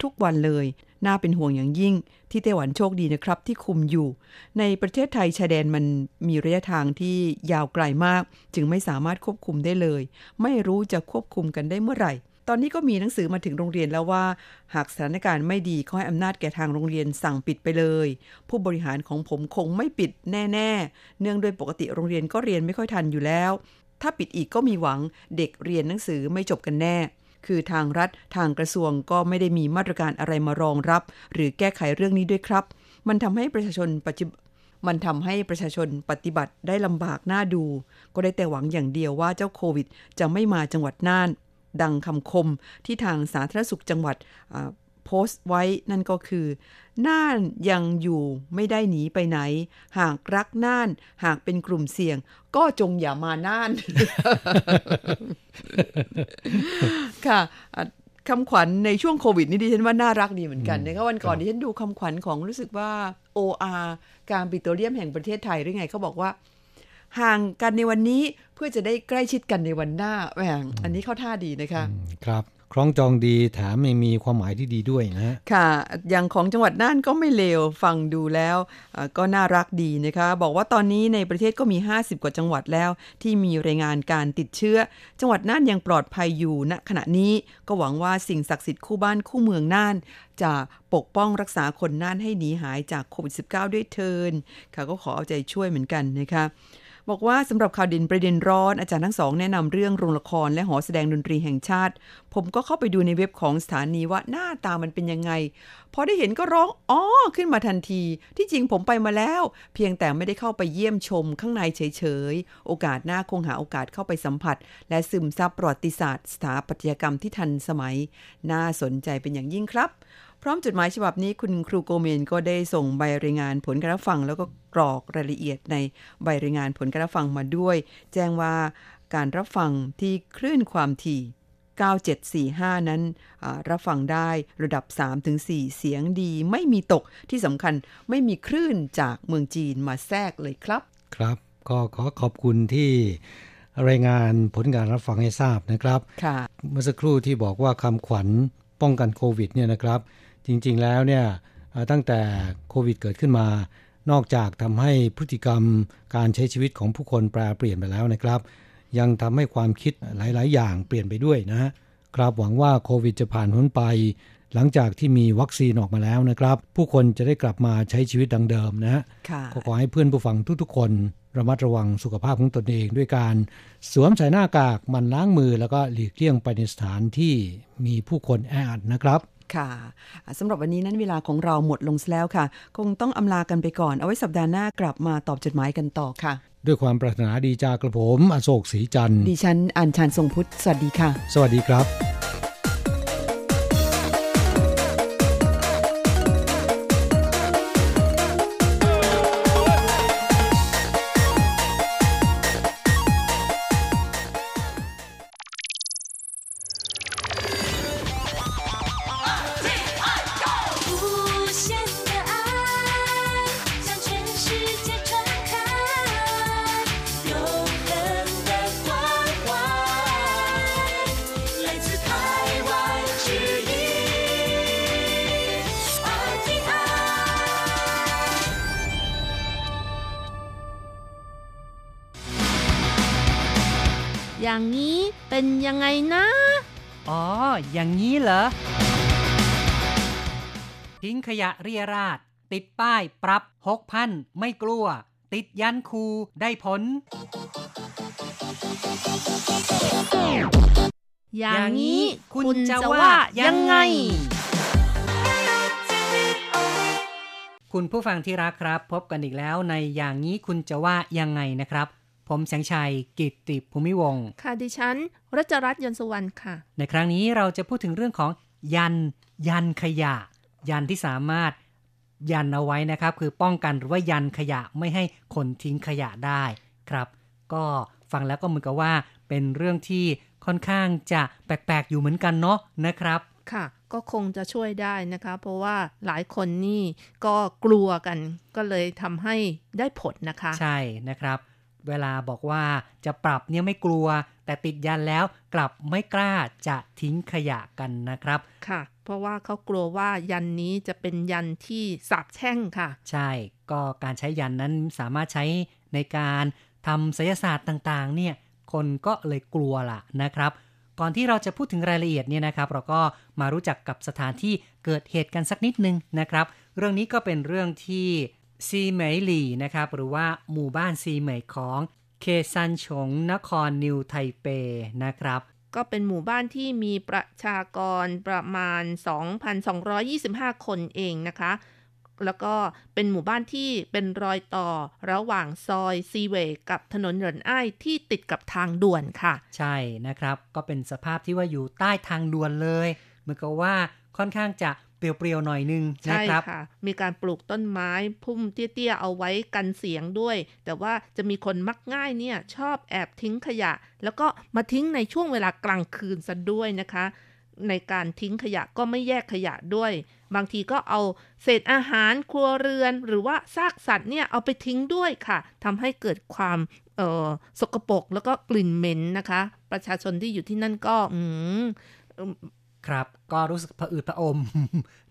ทุกวันเลย น่าเป็นห่วงอย่างยิ่งที่ไต้หวันโชคดีนะครับ ที่คุมอยู่ ในประเทศไทยชายแดนมันมีระยะทางที่ยาวไกลมาก จึงไม่สามารถควบคุมได้เลย ไม่รู้จะควบคุมกันได้เมื่อไหร่ ตอนนี้ก็มีหนังสือมาถึงโรงเรียนแล้วว่า หากสถานการณ์ไม่ดีขอให้อำนาจแก่ทางโรงเรียนสั่งปิดไปเลย ผู้บริหารของผมคงไม่ปิดแน่ๆ เนื่องโดยปกติโรงเรียนก็เรียนไม่ค่อยทันอยู่แล้ว ถ้าปิดอีกก็มีหวังเด็กเรียนหนังสือไม่จบกันแน่ คือทางรัฐทางกระทรวงก็ไม่ได้มีมาตรการอะไรมารองรับ หรือแก้ไขเรื่องนี้ด้วยครับ มันทำให้ประชาชนปัจจุมันทำให้ประชาชนปฏิบัติได้ลำบากหน้าดู ก็ได้แต่หวังอย่างเดียวว่าเจ้าโควิด จะไม่มาจังหวัดน่าน ดังคำคมที่ทางสาธารณสุขจังหวัด โพสต์ไว้นั่นก็คือ น่านยังอยู่ไม่ได้หนีไปไหน หากรักน่าน หากเป็นกลุ่มเสี่ยง ก็จงอย่ามาน่าน ค่ะคำขวัญในช่วงโควิดนี่ดิฉันว่าน่ารักดีเหมือนกันนะคะวันก่อนดิฉันดูคำขวัญของรู้สึกว่า OR การปิโตรเลียมแห่งประเทศไทยหรือไงเขาบอกว่าห่างกันในวันนี้เพื่อจะได้ใกล้ชิดกันในวันหน้าแหวงอันนี้เข้าท่าดีนะคะ ครับ คล้องจองดีแถมยังมีความหมายที่ดีด้วยนะ ค่ะ อย่างของจังหวัดน่านก็ไม่เลวฟังดูแล้วก็น่ารักดีนะคะ บอกว่าตอนนี้ในประเทศก็มี 50 กว่าจังหวัดแล้ว ที่มีรายงานการติดเชื้อ จังหวัดน่านยังปลอดภัยอยู่ณขณะนี้ก็หวังว่าสิ่งศักดิ์สิทธิ์คู่บ้านคู่เมืองน่านจะปกป้องรักษาคนน่านให้หนีหายจากโควิด -19 ด้วยเทินค่ะก็ขอเอาใจช่วยเหมือนกันนะคะ บอกว่าสำหรับข่าวดินประเด็นร้อนอาจารย์ทั้งสองแนะนำเรื่องโรงละครและหอแสดงดนตรีแห่งชาติ ผมก็เข้าไปดูในเว็บของสถานีว่าหน้าตามันเป็นยังไง พอได้เห็นก็ร้องอ๋อขึ้นมาทันที ที่จริงผมไปมาแล้ว เพียงแต่ไม่ได้เข้าไปเยี่ยมชมข้างในเฉยๆ โอกาสหน้าคงหาโอกาสเข้าไปสัมผัส และซึมซับประวัติศาสตร์ สถาปัตยกรรมที่ทันสมัย น่าสนใจเป็นอย่างยิ่งครับ พร้อมจดหมายฉบับนี้คุณครูโกเมนก็ได้ส่งใบรายงานผลการรับฟัง แล้วก็กรอกรายละเอียดในใบรายงานผลการรับฟังมาด้วย แจ้งว่าการรับฟังที่คลื่นความถี่ 9745 นั้นรับฟังได้ระดับ 3-4 เสียงดี ไม่มีตกที่สำคัญไม่มีคลื่นจากเมืองจีนมาแทรกเลยครับ ครับ ก็ขอขอบคุณที่รายงานผลการรับฟังให้ทราบนะครับค่ะเมื่อสักครู่ที่บอกว่าคำขวัญป้องกันโควิดเนี่ยนะครับ จริงๆแล้วเนี่ยตั้งแต่โควิดเกิดขึ้นมา นอกจากทำให้พฤติกรรมการใช้ชีวิตของผู้คนแปรเปลี่ยนไปแล้วนะครับ ยังทำให้ความคิดหลาย ๆ อย่างเปลี่ยนไปด้วยนะฮะครับหวังว่าโควิดจะผ่านพ้นไป หลังจากที่มีวัคซีนออกมาแล้วนะครับ ผู้คนจะได้กลับมาใช้ชีวิตดังเดิมนะฮะก็ขอให้เพื่อนผู้ฟังทุก ๆ คนระมัดระวังสุขภาพของตนเองด้วยการสวมใส่หน้ากากมันล้างมือแล้วก็หลีกเลี่ยงไปในสถานที่มีผู้คนแออัดนะครับ ค่ะสำหรับวันนี้นั้นเวลาของเราหมดลงแล้วค่ะ คงต้องอำลากันไปก่อน เอาไว้สัปดาห์หน้ากลับมาตอบจดหมายกันต่อค่ะ ด้วยความปรารถนาดีจากกระผม อโศกศรีจันทร์ดิฉันอัญชันทรงพุทธสวัสดีค่ะ สวัสดีครับ อย่างนี้เป็นยังไงนะ อ๋อ อย่างนี้เหรอ ทิ้งขยะเรียราดติดป้ายปรับหกพันไม่กลัว ติดยันคูได้ผล อย่างนี้คุณจะว่ายังไง คุณผู้ฟังที่รักครับ พบกันอีกแล้วในอย่างนี้คุณจะว่ายังไงนะครับ ผมแสงชัย กิตติภูมิวงศ์ค่ะดิฉันรัชรัตน์ยนต์สุวรรณค่ะ ในครั้งนี้เราจะพูดถึงเรื่องของยันยันขยะ ยันที่สามารถยันเอาไว้นะครับ คือป้องกันหรือว่ายันขยะไม่ให้คนทิ้งขยะได้ครับ ก็ฟังแล้วก็เหมือนกับว่าเป็นเรื่องที่ค่อนข้างจะแปลกๆอยู่เหมือนกันเนาะนะครับค่ะก็คงจะช่วยได้นะคะ เพราะว่าหลายคนนี่ก็กลัวกันก็เลยทำให้ได้ผลนะคะ ใช่นะครับ เวลาบอกว่าจะปรับเนี่ยไม่กลัว แต่ติดยันแล้วกลับไม่กล้าจะทิ้งขยะกันนะครับค่ะ เพราะว่าเขากลัวว่ายันนี้จะเป็นยันที่สาบแช่งค่ะ ใช่ก็การใช้ยันนั้นสามารถใช้ในการทำศิลศาสตร์ต่างๆ เนี่ยคนก็เลยกลัวล่ะนะครับ ก่อนที่เราจะพูดถึงรายละเอียดเนี่ยนะครับ เราก็มารู้จักกับสถานที่เกิดเหตุกันสักนิดนึงนะครับ เรื่องนี้ก็เป็นเรื่องที่ ซีเหมยหลี่นะครับหรือว่าหมู่บ้านซีเหมยของเคซันฉงนครนิวไทเปนะครับ ก็เป็นหมู่บ้านที่มีประชากรประมาณ 2,225 คนเองนะคะ แล้วก็เป็นหมู่บ้านที่เป็นรอยต่อระหว่างซอยซีเวย์กับถนนเหรินอ้ายที่ติดกับทางด่วนค่ะ ใช่นะครับ ก็เป็นสภาพที่ว่าอยู่ใต้ทางด่วนเลย เหมือนกับว่าค่อนข้างจะ เปรียวๆหน่อยนึงนะใช่ครับค่ะ มีการปลูกต้นไม้พุ่มเตี้ยๆเอาไว้กันเสียงด้วย แต่ว่าจะมีคนมักง่ายเนี่ยชอบแอบทิ้งขยะ แล้วก็มาทิ้งในช่วงเวลากลางคืนซะด้วยนะคะ ในการทิ้งขยะก็ไม่แยกขยะด้วย บางทีก็เอาเศษอาหารครัวเรือน หรือว่าซากสัตว์เนี่ยเอาไปทิ้งด้วยค่ะทำให้เกิดความเออสกปรกแล้วก็กลิ่นเหม็นนะคะ ประชาชนที่อยู่ที่นั่นก็อืม ครับ ก็รู้สึกผะอืดผะอม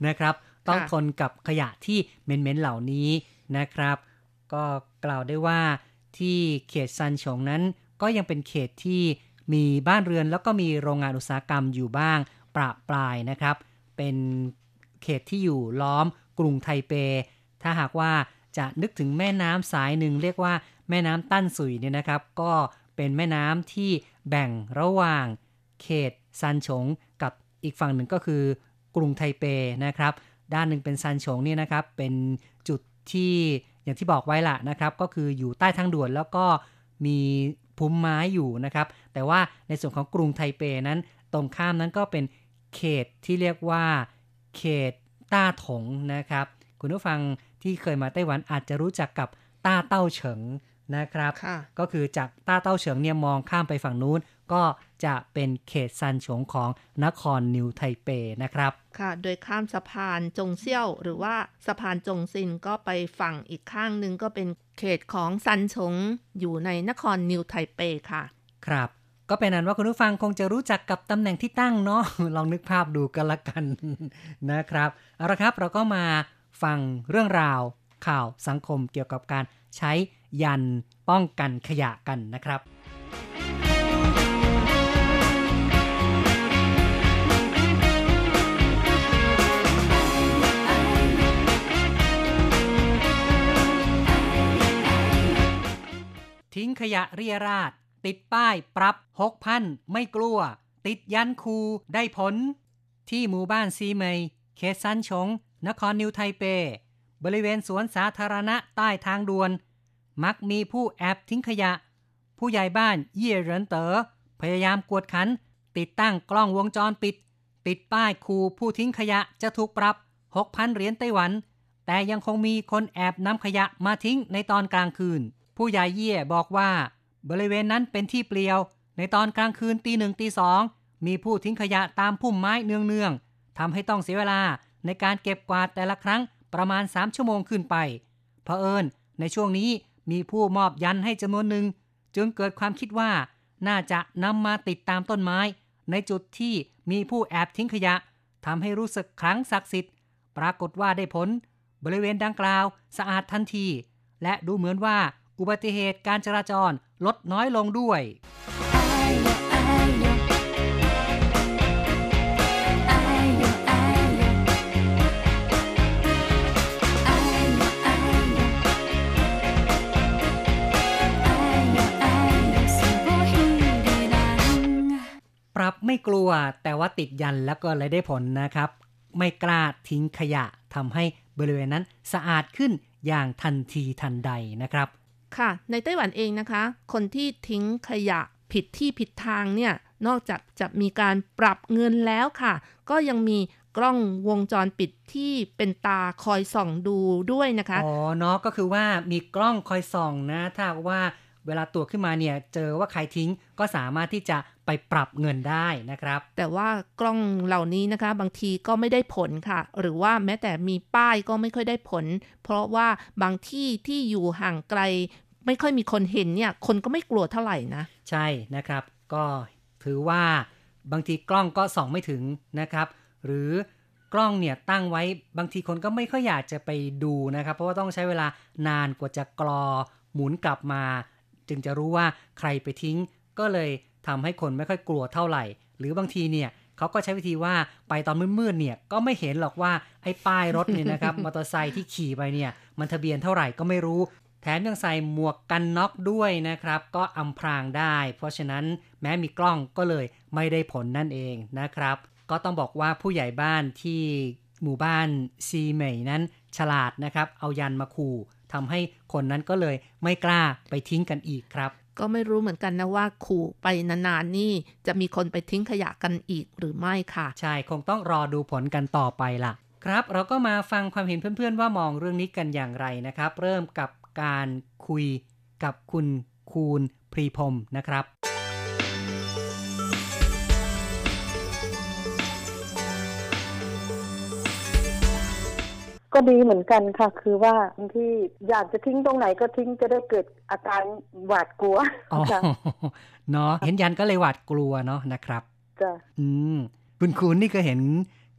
นะครับ ต้องค่ะทนกับขยะที่เหม็นๆเหล่านี้นะครับ ก็กล่าวได้ว่าที่เขตซันฉงนั้น ก็ยังเป็นเขตที่มีบ้านเรือนแล้วก็มีโรงงานอุตสาหกรรมอยู่บ้างประปรายนะครับ เป็นเขตที่อยู่ล้อมกรุงไทเป ถ้าหากว่าจะนึกถึงแม่น้ำสายหนึ่งเรียกว่าแม่น้ำตั้นสุยเนี่ยนะครับ ก็เป็นแม่น้ำที่แบ่งระหว่างเขตซันฉงกับ อีกฝั่งหนึ่งก็คือกรุงไทเปนะครับ ด้านหนึ่งเป็นซันฉงเนี่ยนะครับ เป็นจุดที่อย่างที่บอกไว้ละนะครับ ก็คืออยู่ใต้ทางด่วนแล้วก็มีพุ่มไม้อยู่นะครับ แต่ว่าในส่วนของกรุงไทเปนั้น ตรงข้ามนั้นก็เป็นเขตที่เรียกว่า เขตต้าถงนะครับ คุณผู้ฟังที่เคยมาไต้หวันอาจจะรู้จักกับต้าเต้าเฉิงนะครับ ก็คือจากต้าเต้าเฉิงเนี่ยมองข้ามไปฝั่งนู้น ก็จะเป็นเขตซันฉงของนครนิวไทเปนะครับ ค่ะ โดยข้ามสะพานจงเซี่ยวหรือว่าสะพานจงซินก็ไปฝั่งอีกข้างหนึ่งก็เป็นเขตของซันฉงอยู่ในนครนิวไทเปค่ะ ครับก็เป็นนั้นว่าคุณผู้ฟังคงจะรู้จักกับตำแหน่งที่ตั้งเนาะลองนึกภาพดูกันละกันนะครับเอาละครับเราก็มาฟังเรื่องราวข่าวสังคมเกี่ยวกับการใช้ยันป้องกันขยะกันนะครับทิ้งขยะเรี่ยราดติดป้ายปรับหกพันไม่กลัว ติดยันต์ขู่ได้ผล ที่หมู่บ้านซีเมยเขตซันชง นครนิวไทเป บริเวณสวนสาธารณะใต้ทางด่วน มักมีผู้แอบทิ้งขยะ ผู้ใหญ่บ้านเยี่ยเหรินเตอ๋อพยายามกวดขัน ติดตั้งกล้องวงจรปิด ติดป้ายขู่ผู้ทิ้งขยะจะถูกปรับ 6,000 เหรียญไต้หวัน แต่ยังคงมีคนแอบนำขยะมาทิ้งในตอนกลางคืน ผู้ใหญ่เย่บอกว่า บริเวณนั้นเป็นที่เปลี่ยว ในตอนกลางคืนตีหนึ่งตีสองมีผู้ทิ้งขยะตามพุ่มไม้เนืองๆทำให้ต้องเสียเวลาในการเก็บกวาดแต่ละครั้งประมาณ 3 ชั่วโมงขึ้นไปเผอิญในช่วงนี้มีผู้มอบยันให้จำนวนหนึ่ง จึงเกิดความคิดว่า น่าจะนำมาติดตามต้นไม้ ในจุดที่มีผู้แอบทิ้งขยะทำให้รู้สึกครั้งศักดิ์สิทธิ์ ปรากฏว่าได้ผล บริเวณดังกล่าวสะอาดทันที และดูเหมือนว่า อุบัติเหตุการจราจรลดน้อยลงด้วยปรับไม่กลัวแต่ว่าติดยันแล้วก็เลยได้ผลนะครับ ไม่กล้าทิ้งขยะทำให้บริเวณนั้นสะอาดขึ้นอย่างทันทีทันใดนะครับ ค่ะ ในไต้หวันเองนะคะ คนที่ทิ้งขยะผิดที่ผิดทางเนี่ย นอกจากจะมีการปรับเงินแล้วค่ะ ก็ยังมีกล้องวงจรปิดที่เป็นตาคอยส่องดูด้วยนะคะ อ๋อ เนาะ ก็คือว่ามีกล้องคอยส่องนะ ถ้าว่า เวลาตัวขึ้นมาเนี่ยเจอว่าใครทิ้งก็สามารถที่จะไปปรับเงินได้นะครับ แต่ว่ากล้องเหล่านี้นะคะ บางทีก็ไม่ได้ผลค่ะ หรือว่าแม้แต่มีป้ายก็ไม่ค่อยได้ผล เพราะว่าบางที่ที่อยู่ห่างไกล ไม่ค่อยมีคนเห็นเนี่ย คนก็ไม่กลัวเท่าไหร่นะ ใช่นะครับ ก็ถือว่าบางทีกล้องก็ส่องไม่ถึงนะครับ หรือกล้องเนี่ยตั้งไว้บางทีคนก็ไม่ค่อยอยากจะไปดูนะครับ เพราะว่าต้องใช้เวลานานกว่าจะกรอหมุนกลับมา จึงจะรู้ว่าใครไปทิ้ง ก็เลยทำให้คนไม่ค่อยกลัวเท่าไหร่ หรือบางทีเนี่ยเขาก็ใช้วิธีว่าไปตอนมืดๆเนี่ยก็ไม่เห็นหรอกว่าไอ้ป้ายรถเนี่ยนะครับมอเตอร์ไซค์ที่ขี่ไปเนี่ยมันทะเบียนเท่าไหร่ก็ไม่รู้ แถมยังใส่หมวกกันน็อกด้วยนะครับ ก็อำพรางได้ เพราะฉะนั้นแม้มีกล้องก็เลยไม่ได้ผลนั่นเองนะครับ ก็ต้องบอกว่าผู้ใหญ่บ้านที่หมู่บ้านซีเหมยนั้นฉลาดนะครับ เอายันมาขู่ ทำให้คนนั้นก็เลยไม่กล้าไปทิ้งกันอีกครับ ก็ไม่รู้เหมือนกันนะว่าขู่ไปนานๆนี่จะมีคนไปทิ้งขยะกันอีกหรือไม่ค่ะ ใช่คงต้องรอดูผลกันต่อไปล่ะ ครับ เราก็มาฟังความเห็นเพื่อนๆ ว่ามองเรื่องนี้กันอย่างไรนะครับ เริ่มกับการคุยกับคุณคูณพรีพรมนะครับ ก็ดีเหมือนกันค่ะ คือว่าบางที่อยากจะทิ้งตรงไหนก็ทิ้งจะได้เกิดอาการหวาดกลัวอ๋อค่ะเนาะเห็นยันก็เลยหวาดกลัวเนาะนะครับจ้ะอืมคุณคูณนี่ก็เห็น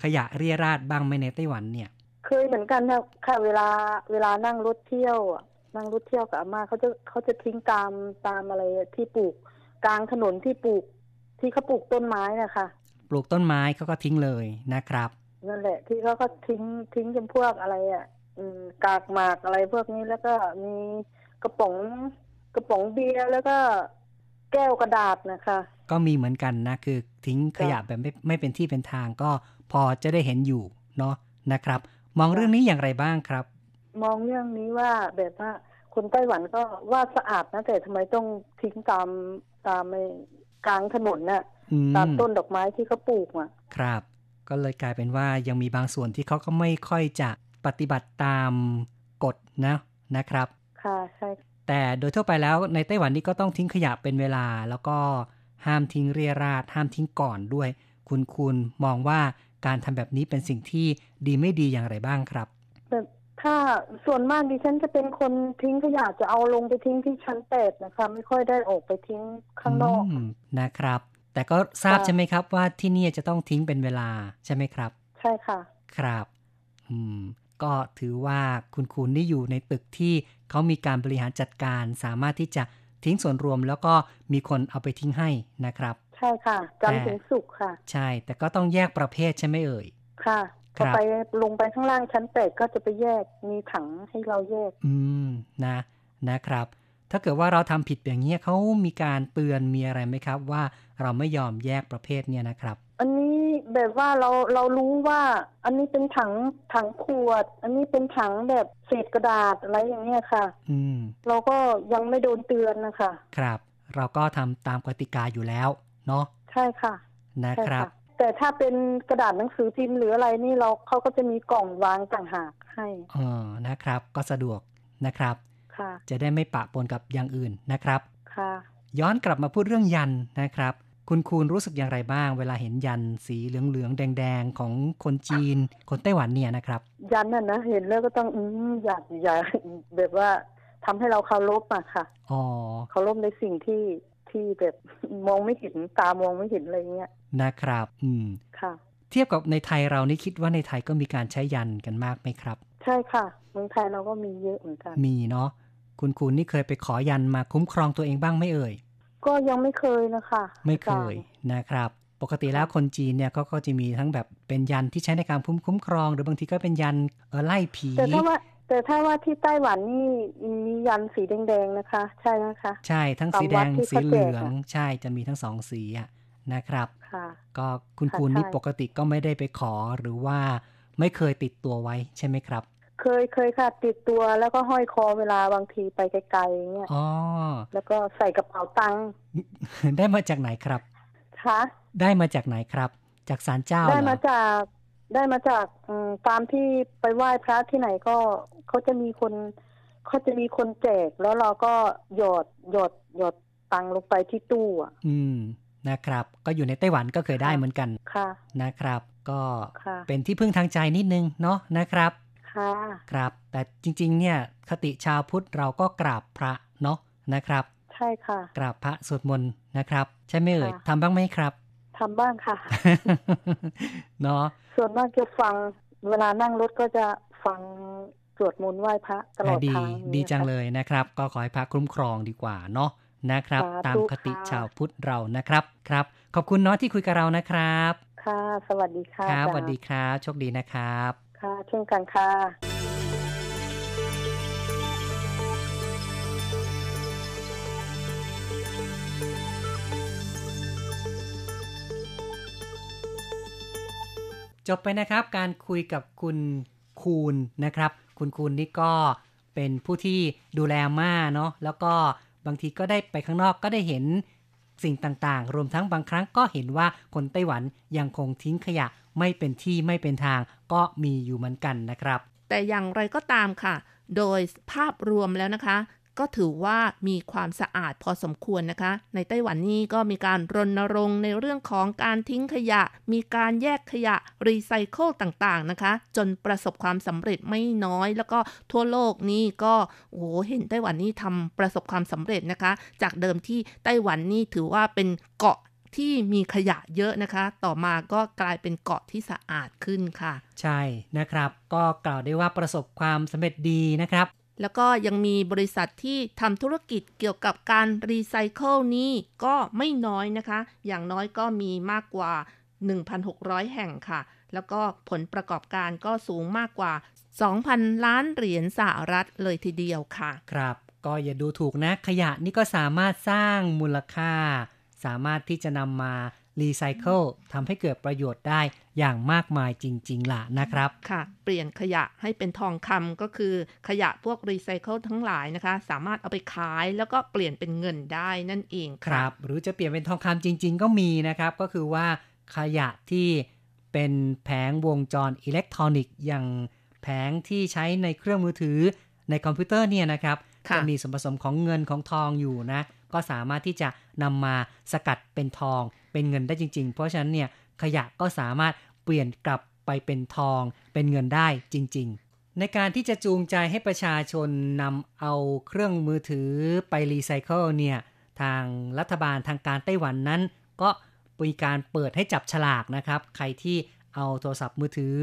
ขยะเรียราดบ้างไหมในไต้หวันเนี่ย เคยเหมือนกันนะค่ะ เวลาเวลานั่งรถเที่ยวอะนั่งรถเที่ยวกับอาม่าเขาจะเขาจะทิ้งตามตามอะไรที่ปลูก กลางถนนที่ปลูก ที่เขาปลูกต้นไม้นะคะปลูกต้นไม้เขาก็ทิ้งเลยนะครับ นั่นแหละ ที่เขาก็ทิ้งทิ้งจำพวกอะไรอะ อืมกากหมากอะไรพวกนี้แล้วก็มีกระป๋องกระป๋องเบียร์แล้วก็แก้วกระดาษนะคะ ก็มีเหมือนกันนะ คือทิ้งขยะแบบไม่ไม่เป็นที่เป็นทางก็พอจะได้เห็นอยู่เนาะนะครับ มองเรื่องนี้อย่างไรบ้างครับ มองเรื่องนี้ว่าแบบว่าคนไต้หวันก็ว่าสะอาดนะแต่ทำไมต้องทิ้งตามตามไอ้กลางถนนน่ะอืมตามต้นดอกไม้ที่เขาปลูกอะครับ ก็เลยกลายเป็นว่ายังมีบางส่วนที่เขาก็ไม่ค่อยจะปฏิบัติตามกฎนะนะครับ ค่ะใช่แต่โดยทั่วไปแล้วในไต้หวันนี่ก็ต้องทิ้งขยะเป็นเวลา แล้วก็ห้ามทิ้งเรียราดห้ามทิ้งก่อนด้วย คุณคุณมองว่าการทำแบบนี้เป็นสิ่งที่ดีไม่ดีอย่างไรบ้างครับแต่ถ้าส่วนมากดิฉันจะเป็นคนทิ้งขยะจะเอาลงไปทิ้งที่ชั้นแปดนะคะ ไม่ค่อยได้ออกไปทิ้งข้างนอกมนะครับ แต่ก็ทราบค่ะใช่ไหมครับ ว่าที่นี่จะต้องทิ้งเป็นเวลาใช่ไหมครับ ใช่ค่ะ ครับ อืม ก็ถือว่าคุณคุณนี่อยู่ในตึกที่เขามีการบริหารจัดการ สามารถที่จะทิ้งส่วนรวมแล้วก็มีคนเอาไปทิ้งให้นะครับ ใช่ค่ะจันทร์แต่ถึงศุกร์ค่ะ ใช่ แต่ก็ต้องแยกประเภทใช่ไหมเอ่ย ค่ะคพอรับไปลงไปข้างล่างชั้นแปดก็จะไปแยกมีถังให้เราแยก อืมนะนะครับ ถ้าเกิดว่าเราทำผิดอย่างนี้เขามีการเตือนมีอะไรไหมครับ ว่าเราไม่ยอมแยกประเภทเนี่ยนะครับ อันนี้แบบว่าเราเรารู้ว่าอันนี้เป็นถังถังขวด อันนี้เป็นถังแบบเศษกระดาษอะไรอย่างเงี้ยค่ะ อืม เราก็ยังไม่โดนเตือนนะคะ ครับ เราก็ทำตามกติกาอยู่แล้ว เนาะใช่ค่ะ นะครับใช่ะแต่ถ้าเป็นกระดาษหนังสือพิมพ์หรืออะไรนี่เราเขาก็จะมีกล่องวางต่างหากให้เออนะครับ ก็สะดวกนะครับค่ะ จะได้ไม่ปะปนกับอย่างอื่นนะครับค่ะย้อนกลับมาพูดเรื่องยันนะครับ คุณคูณรู้สึกอย่างไรบ้าง เวลาเห็นยันสีเหลืองๆ แดงๆ ของคนจีน คนไต้หวันเนี่ยนะครับ ยันน่ะนะเห็นแล้วก็ต้องอืมอยากอยากแบบว่าทำให้เราเคารพอะค่ะอ๋อเคารพในสิ่งที่ที่แบบมองไม่เห็นตามองไม่เห็นอะไรเงี้ยนะครับ อืมค่ะ เทียบกับในไทยเรานี่คิดว่าในไทยก็มีการใช้ยันกันมากไหมครับ ใช่ค่ะเมืองไทยเราก็มีเยอะเหมือนกันมีเนาะ คุณคูณนี่เคยไปขอยันมาคุ้มครองตัวเองบ้างไหมเอ่ย ก็ยังไม่เคยนะคะ ไม่เคยนะครับ ปกติแล้วคนจีนเนี่ยก็ก็จะมีทั้งแบบเป็นยันที่ใช้ในการคุ้มคุ้มครอง หรือบางทีก็เป็นยันเออไล่ผีแต่ถ้าว่าแต่ถ้าว่าที่ไต้หวันนี่มียันสีแดงๆนะคะ ใช่นะคะ ใช่ทั้งสีแดงสีเหลือง ใช่จะมีทั้งสองสีอะนะครับค่ะก็คุณคูณนี่ปกติก็ไม่ได้ไปขอหรือว่าไม่เคยติดตัวไว้ใช่ไหมครับ เคยเคยค่ะติดตัวแล้วก็ห้อยคอเวลาบางทีไปไกลๆเงี้ยอ๋อแล้วก็ใส่กระเป๋าตังค์ได้มาจากไหนครับคะได้มาจากไหนครับ จากศาลเจ้าได้เหรมาอจากได้มาจากอืมตามที่ไปไหว้พระที่ไหนก็เขาจะมีคนเขาจะมีคนแจกแล้วเราก็หยอดหยอดหยอดตังค์ลงไปที่ตู้อะอืมนะครับ ก็อยู่ในไต้หวันก็เคยได้เหมือนกันค่ะนะครับ ก็ค่ะเป็นที่พึ่งทางใจนิดนึงเนาะนะครับ ค่ะครับ แต่จริง ๆ เนี่ยคติชาวพุทธเราก็กราบพระเนาะนะครับ ใช่ค่ะ กราบพระสวดมนต์นะครับ ใช่ไหมเอ่ยค่ะทำบ้างไหมครับทำบ้างค่ะเนาะส่วนมากจะฟังเวลานั่งรถก็จะฟังสวดมนต์ไหว้พระตลอดดีทางดีเนี่ยจังค่ะเลยนะครับ ก็ขอให้พระคุ้มครองดีกว่าเนาะนะครับสาธุตามคติค่ะชาวพุทธเรานะครับครับ ขอบคุณเนาะที่คุยกับเรานะครับ ค่ะ สวัสดีค่ะครับสอาจารย์วัสดีครับโชคดีนะครับ ค่ะเช่นกันค่ะ จบไปนะครับการคุยกับคุณคูณนะครับ คุณคูณนี่ก็เป็นผู้ที่ดูแลม่าเนาะแล้วก็บางทีก็ได้ไปข้างนอกก็ได้เห็นสิ่งต่างๆ รวมทั้งบางครั้งก็เห็นว่าคนไต้หวันยังคงทิ้งขยะ ไม่เป็นที่ไม่เป็นทางก็มีอยู่เหมือนกันนะครับ แต่อย่างไรก็ตามค่ะ โดยภาพรวมแล้วนะคะ ก็ถือว่ามีความสะอาดพอสมควรนะคะ ในไต้หวันนี่ก็มีการรณรงค์ในเรื่องของการทิ้งขยะ มีการแยกขยะรีไซเคิลต่างๆนะคะ จนประสบความสำเร็จไม่น้อย แล้วก็ทั่วโลกนี่ก็โอ้โหเห็นไต้หวันนี่ทำประสบความสำเร็จนะคะ จากเดิมที่ไต้หวันนี่ถือว่าเป็นเกาะ ที่มีขยะเยอะนะคะ ต่อมาก็กลายเป็นเกาะที่สะอาดขึ้นค่ะ ใช่นะครับ ก็กล่าวได้ว่าประสบความสำเร็จดีนะครับ แล้วก็ยังมีบริษัทที่ทำธุรกิจเกี่ยวกับการรีไซเคิลนี้ก็ไม่น้อยนะคะ อย่างน้อยก็มีมากกว่า 1,600 แห่งค่ะ แล้วก็ผลประกอบการก็สูงมากกว่า 2,000 ล้านเหรียญสหรัฐเลยทีเดียวค่ะ ครับ ก็อย่าดูถูกนะขยะนี่ก็สามารถสร้างมูลค่า สามารถที่จะนำมารีไซเคิลทำให้เกิดประโยชน์ได้อย่างมากมายจริง ๆ ล่ะนะครับ ค่ะ เปลี่ยนขยะให้เป็นทองคำก็คือขยะพวกรีไซเคิลทั้งหลายนะคะ สามารถเอาไปขายแล้วก็เปลี่ยนเป็นเงินได้นั่นเองคค่ะรับ หรือจะเปลี่ยนเป็นทองคำจริง ๆ ก็มีนะครับ ก็คือว่าขยะที่เป็นแผงวงจรอิเล็กทรอนิกส์อย่างแผงที่ใช้ในเครื่องมือถือในคอมพิวเตอร์เนี่ยนะครับค่ะจะมีส่วนผสมของเงินของทองอยู่นะ ก็สามารถที่จะ นำมาสกัดเป็นทอง เป็นเงินได้จริง ๆ เพราะฉะนั้นเนี่ยขยะก็สามารถเปลี่ยนกลับไปเป็นทอง เป็นเงินได้จริง ๆ ในการที่จะจูงใจให้ประชาชนนำเอาเครื่องมือถือไปรีไซเคิลเนี่ยทางรัฐบาลทางการไต้หวันนั้น ก็มีการเปิดให้จับฉลากนะครับ ใครที่เอาโทรศัพท์มือถือ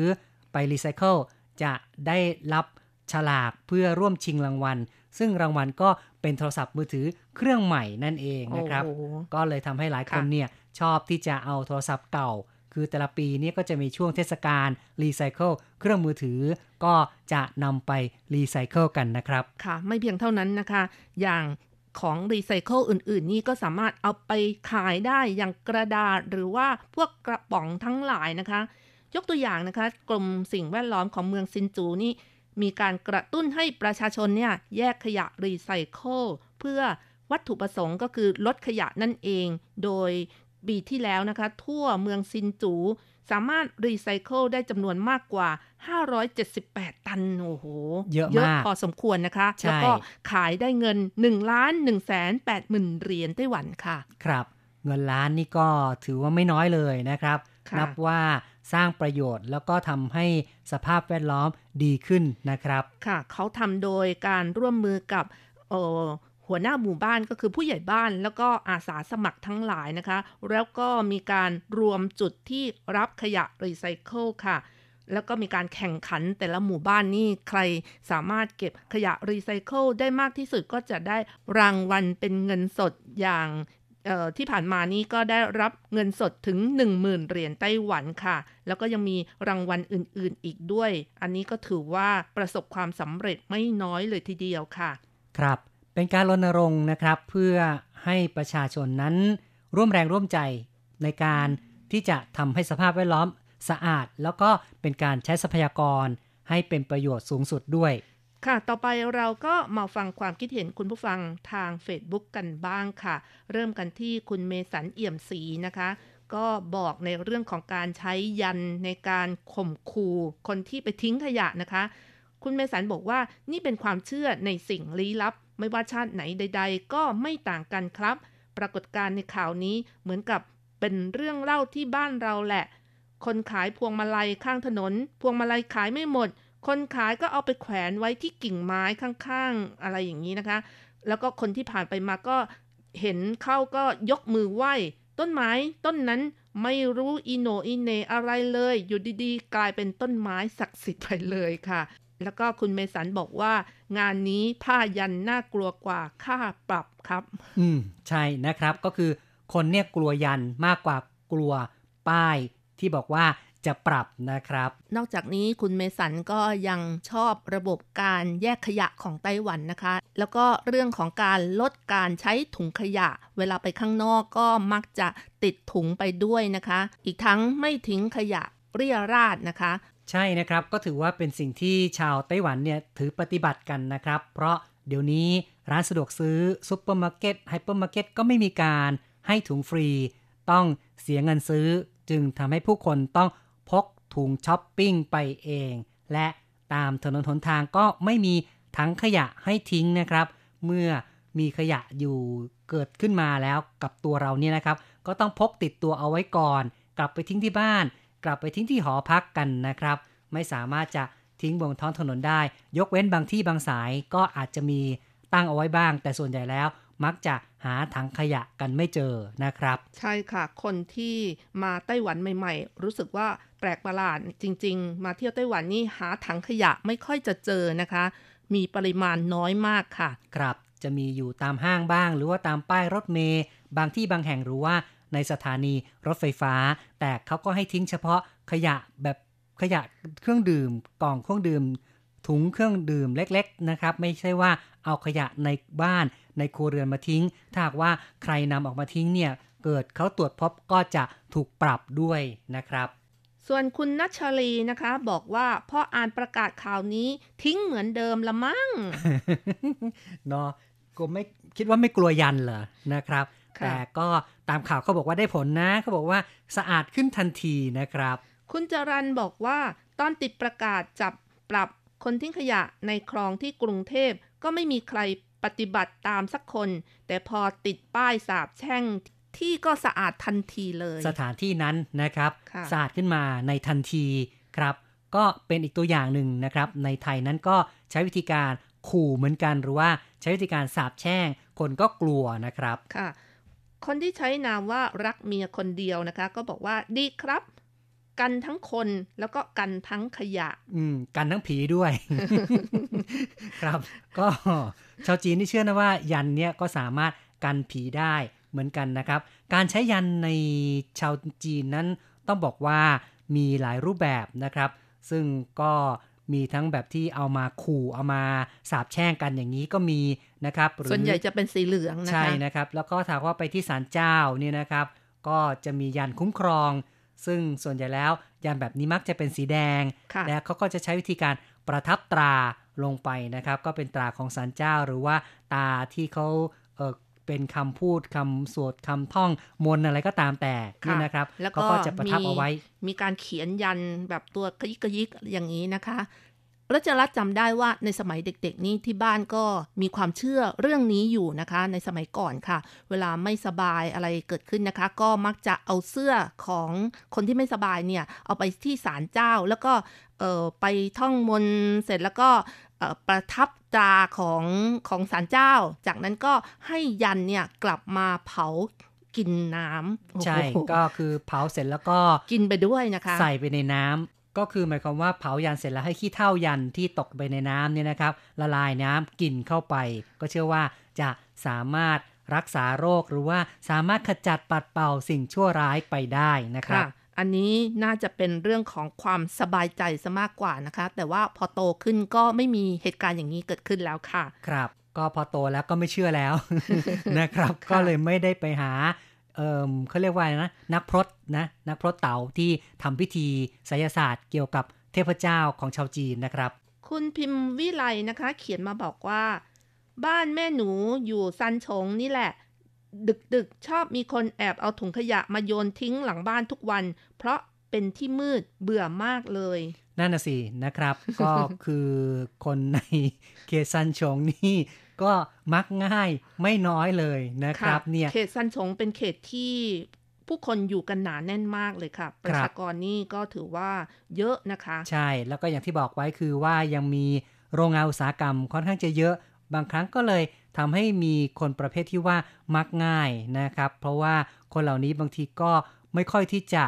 ไปรีไซเคิลจะได้รับฉลากเพื่อร่วมชิงรางวัล ซึ่งรางวัลก็เป็นโทรศัพท์มือถือเครื่องใหม่นั่นเองนะครับโอ้โหก็เลยทำให้หลายคนค่ะเนี่ยชอบที่จะเอาโทรศัพท์เก่า คือแต่ละปีเนี้ยก็จะมีช่วงเทศกาลรีไซเคิลเครื่องมือถือ ก็จะนำไปรีไซเคิลกันนะครับ ค่ะ ไม่เพียงเท่านั้นนะคะ อย่างของรีไซเคิลอื่น ๆ นี่ก็สามารถเอาไปขายได้อย่างกระดาษหรือว่าพวกกระป๋องทั้งหลายนะคะ ยกตัวอย่างนะคะ กรมสิ่งแวดล้อมของเมืองซินจูนี่ มีการกระตุ้นให้ประชาชนเนี่ยแยกขยะรีไซเคิลเพื่อวัตถุประสงค์ก็คือลดขยะนั่นเอง โดยปีที่แล้วนะคะ ทั่วเมืองซินจู สามารถรีไซเคิลได้จำนวนมากกว่า 578 ตัน โอ้โห เยอะมากพอสมควรนะคะใช่แล้วก็ขายได้เงิน 1 ล้าน1แสน8หมื่นเหรียญไต้หวันค่ะ ครับ เงินล้านนี่ก็ถือว่าไม่น้อยเลยนะครับค่ะนับว่า สร้างประโยชน์ แล้วก็ทำให้สภาพแวดล้อมดีขึ้นนะครับ ค่ะ เขาทำโดยการร่วมมือกับหัวหน้าหมู่บ้านก็คือผู้ใหญ่บ้านแล้วก็อาสาสมัครทั้งหลายนะคะ แล้วก็มีการรวมจุดที่รับขยะรีไซเคิลค่ะ แล้วก็มีการแข่งขันแต่ละหมู่บ้านนี่ใครสามารถเก็บขยะรีไซเคิลได้มากที่สุดก็จะได้รางวัลเป็นเงินสดอย่าง ที่ผ่านมานี้ก็ได้รับเงินสดถึง 10,000 เหรียญไต้หวันค่ะ แล้วก็ยังมีรางวัลอื่นๆอีกด้วย อันนี้ก็ถือว่าประสบความสำเร็จไม่น้อยเลยทีเดียวค่ะ ครับ เป็นการรณรงค์นะครับ เพื่อให้ประชาชนนั้นร่วมแรงร่วมใจในการที่จะทำให้สภาพแวดล้อมสะอาด แล้วก็เป็นการใช้ทรัพยากรให้เป็นประโยชน์สูงสุดด้วย ค่ะ ต่อไปเราก็มาฟังความคิดเห็นคุณผู้ฟังทาง Facebook กันบ้างค่ะ เริ่มกันที่คุณเมสันเอี่ยมศรีนะคะ ก็บอกในเรื่องของการใช้ยันในการข่มขู่คนที่ไปทิ้งขยะนะคะ คุณเมสันบอกว่านี่เป็นความเชื่อในสิ่งลี้ลับ ไม่ว่าชาติไหนใด ๆ ก็ไม่ต่างกันครับ ปรากฏการณ์ในข่าวนี้เหมือนกับเป็นเรื่องเล่าที่บ้านเราแหละ คนขายพวงมาลัยข้างถนน พวงมาลัยขายไม่หมด คนขายก็เอาไปแขวนไว้ที่กิ่งไม้ข้างๆ อะไรอย่างนี้นะคะ แล้วก็คนที่ผ่านไปมาก็เห็นเข้าก็ยกมือไหว้ ต้นไม้ต้นนั้นไม่รู้อีโนอีเนอะไรเลย อยู่ดีๆ กลายเป็นต้นไม้ศักดิ์สิทธิ์ไปเลยค่ะ แล้วก็คุณเมสันบอกว่างานนี้ผ้ายันน่ากลัวกว่าค่าปรับครับ อืม ใช่นะครับก็คือคนเนี่ยกลัวยันมากกว่ากลัวป้ายที่บอกว่า จะปรับนะครับ นอกจากนี้คุณเมสันก็ยังชอบระบบการแยกขยะของไต้หวันนะคะ แล้วก็เรื่องของการลดการใช้ถุงขยะ เวลาไปข้างนอกก็มักจะติดถุงไปด้วยนะคะ อีกทั้งไม่ทิ้งขยะเรี่ยราดนะคะ ใช่นะครับก็ถือว่าเป็นสิ่งที่ชาวไต้หวันเนี่ยถือปฏิบัติกันนะครับ เพราะเดี๋ยวนี้ร้านสะดวกซื้อซุปเปอร์มาร์เก็ตไฮเปอร์มาร์เก็ตก็ไม่มีการให้ถุงฟรี ต้องเสียเงินซื้อ จึงทำให้ผู้คนต้องพก ถุงช้อปปิ้งไปเอง และตามถนนหนทางก็ไม่มีถังขยะให้ทิ้งนะครับ เมื่อมีขยะอยู่เกิดขึ้นมาแล้วกับตัวเราเนี่ยนะครับ ก็ต้องพกติดตัวเอาไว้ก่อน กลับไปทิ้งที่บ้าน กลับไปทิ้งที่หอพักกันนะครับ ไม่สามารถจะทิ้งบนท้องถนนได้ ยกเว้นบางที่บางสายก็อาจจะมีตั้งเอาไว้บ้าง แต่ส่วนใหญ่แล้วมักจะหาถังขยะกันไม่เจอนะครับ ใช่ค่ะ คนที่มาไต้หวันใหม่ ๆ รู้สึกว่า แปลกประหลาดจริง ๆ มาเที่ยวไต้หวันนี่หาถังขยะไม่ค่อยจะเจอนะคะ มีปริมาณน้อยมากค่ะ ครับจะมีอยู่ตามห้างบ้าง หรือว่าตามป้ายรถเมย์บางที่บางแห่งหรือว่าในสถานีรถไฟฟ้า แต่เขาก็ให้ทิ้งเฉพาะขยะแบบขยะเครื่องดื่มกล่องเครื่องดื่ม ถุงเครื่องดื่มเล็ก ๆนะครับ ไม่ใช่ว่าเอาขยะในบ้านในครัวเรือนมาทิ้ง ถ้าหากว่าใครนำออกมาทิ้งเนี่ยเกิดเขาตรวจพบก็จะถูกปรับด้วยนะครับ ส่วนคุณนัชชลีนะคะ บอกว่าพออ่านประกาศข่าวนี้ทิ้งเหมือนเดิมละมั้งเนาะก็ไม่คิดว่าไม่กลัวยันเหรอนะครับค่ะแต่ก็ตามข่าวเขาบอกว่าได้ผลนะเขาบอกว่าสะอาดขึ้นทันทีนะครับ คุณจรันบอกว่าตอนติดประกาศจับปรับคนทิ้งขยะในคลองที่กรุงเทพก็ไม่มีใครปฏิบัติตามสักคน แต่พอติดป้ายสาบแช่ง ที่ก็สะอาดทันทีเลย สถานที่นั้นนะครับค่ะสะอาดขึ้นมาในทันทีครับ ก็เป็นอีกตัวอย่างหนึ่งนะครับ ในไทยนั้นก็ใช้วิธีการขู่เหมือนกันหรือว่าใช้วิธีการสาบแช่ง คนก็กลัวนะครับค่ะ คนที่ใช้นามว่ารักเมียคนเดียวนะคะ ก็บอกว่าดีครับ กันทั้งคนแล้วก็กันทั้งขยะ อืม กันทั้งผีด้วย ครับ ก็ชาวจีนที่เชื่อนะว่า ยันเนี่ยก็สามารถกันผีได้ เหมือนกันนะครับ การใช้ยันในชาวจีนนั้นต้องบอกว่ามีหลายรูปแบบนะครับ ซึ่งก็มีทั้งแบบที่เอามาขู่เอามาสาบแช่งกันอย่างนี้ก็มีนะครับหรือส่วนใหญ่จะเป็นสีเหลืองนะคะใช่นะครับ แล้วก็ถ้าว่าไปที่ศาลเจ้าเนี่ยนะครับ ก็จะมียันคุ้มครอง ซึ่งส่วนใหญ่แล้วยันแบบนี้มักจะเป็นสีแดงค่ะและเขาก็จะใช้วิธีการประทับตราลงไปนะครับ ก็เป็นตราของศาลเจ้าหรือว่าตาที่เขา เออเป็นคำพูดคำสวดคำท่องมนต์อะไรก็ตามแต่นี่นะครับแล้วเขาก็ก็จะประทับมีเอาไว้ มีการเขียนยันแบบตัวกระยิกกระยิกอย่างนี้นะคะรัชรัตน์จำได้ว่าในสมัยเด็กๆ นี่ที่บ้านก็มีความเชื่อเรื่องนี้อยู่นะคะ ในสมัยก่อนค่ะ เวลาไม่สบายอะไรเกิดขึ้นนะคะ ก็มักจะเอาเสื้อของคนที่ไม่สบายเนี่ย เอาไปที่ศาลเจ้าแล้วก็เอ่อไปท่องมนต์เสร็จแล้วก็เอ่อ ประทับตราของของศาลเจ้า จากนั้นก็ให้ยันเนี่ยกลับมาเผากินน้ำใช่โอ้โหก็คือเผาเสร็จแล้วก็กินไปด้วยนะคะ ใส่ไปในน้ำก็คือหมายความว่าเผายันเสร็จแล้วให้ขี้เท่ายันที่ตกไปในน้ำเนี่ยนะครับ ละลายน้ำกินเข้าไป ก็เชื่อว่าจะสามารถรักษาโรคหรือว่าสามารถขจัดปัดเป่าสิ่งชั่วร้ายไปได้นะครับ อันนี้น่าจะเป็นเรื่องของความสบายใจซะมากกว่านะคะ แต่ว่าพอโตขึ้นก็ไม่มีเหตุการณ์อย่างนี้เกิดขึ้นแล้วค่ะ ครับ ก็พอโตแล้วก็ไม่เชื่อแล้วนะครับ ก็เลยไม่ได้ไปหาเอ่อเขาเรียกว่าอะไรนะนักพรตนะนักพรตเต๋าที่ทำพิธีไสยศาสตร์เกี่ยวกับเทพเจ้าของชาวจีนนะครับ คุณพิมพ์วิไลนะคะ เขียนมาบอกว่า บ้านแม่หนูอยู่ซันชงนี่แหละ ดึกๆ ชอบมีคนแอบเอาถุงขยะมาโยนทิ้งหลังบ้านทุกวัน เพราะเป็นที่มืดเบื่อมากเลย นั่นน่ะสินะครับ ก็คือคนในเขตซันชงนี่ก็มักง่ายไม่น้อยเลยนะครับ เนี่ยเขตซันชงเป็นเขตที่ผู้คนอยู่กันหนาแน่นมากเลยค่ะ ประชากรนี่ก็ถือว่าเยอะนะคะ ใช่แล้วก็อย่างที่บอกไว้คือว่ายังมีโรงงานอุตสาหกรรมค่อนข้างจะเยอะ บางครั้งก็เลย ทำให้มีคนประเภทที่ว่ามักง่ายนะครับ เพราะว่าคนเหล่านี้บางทีก็ไม่ค่อยที่จะ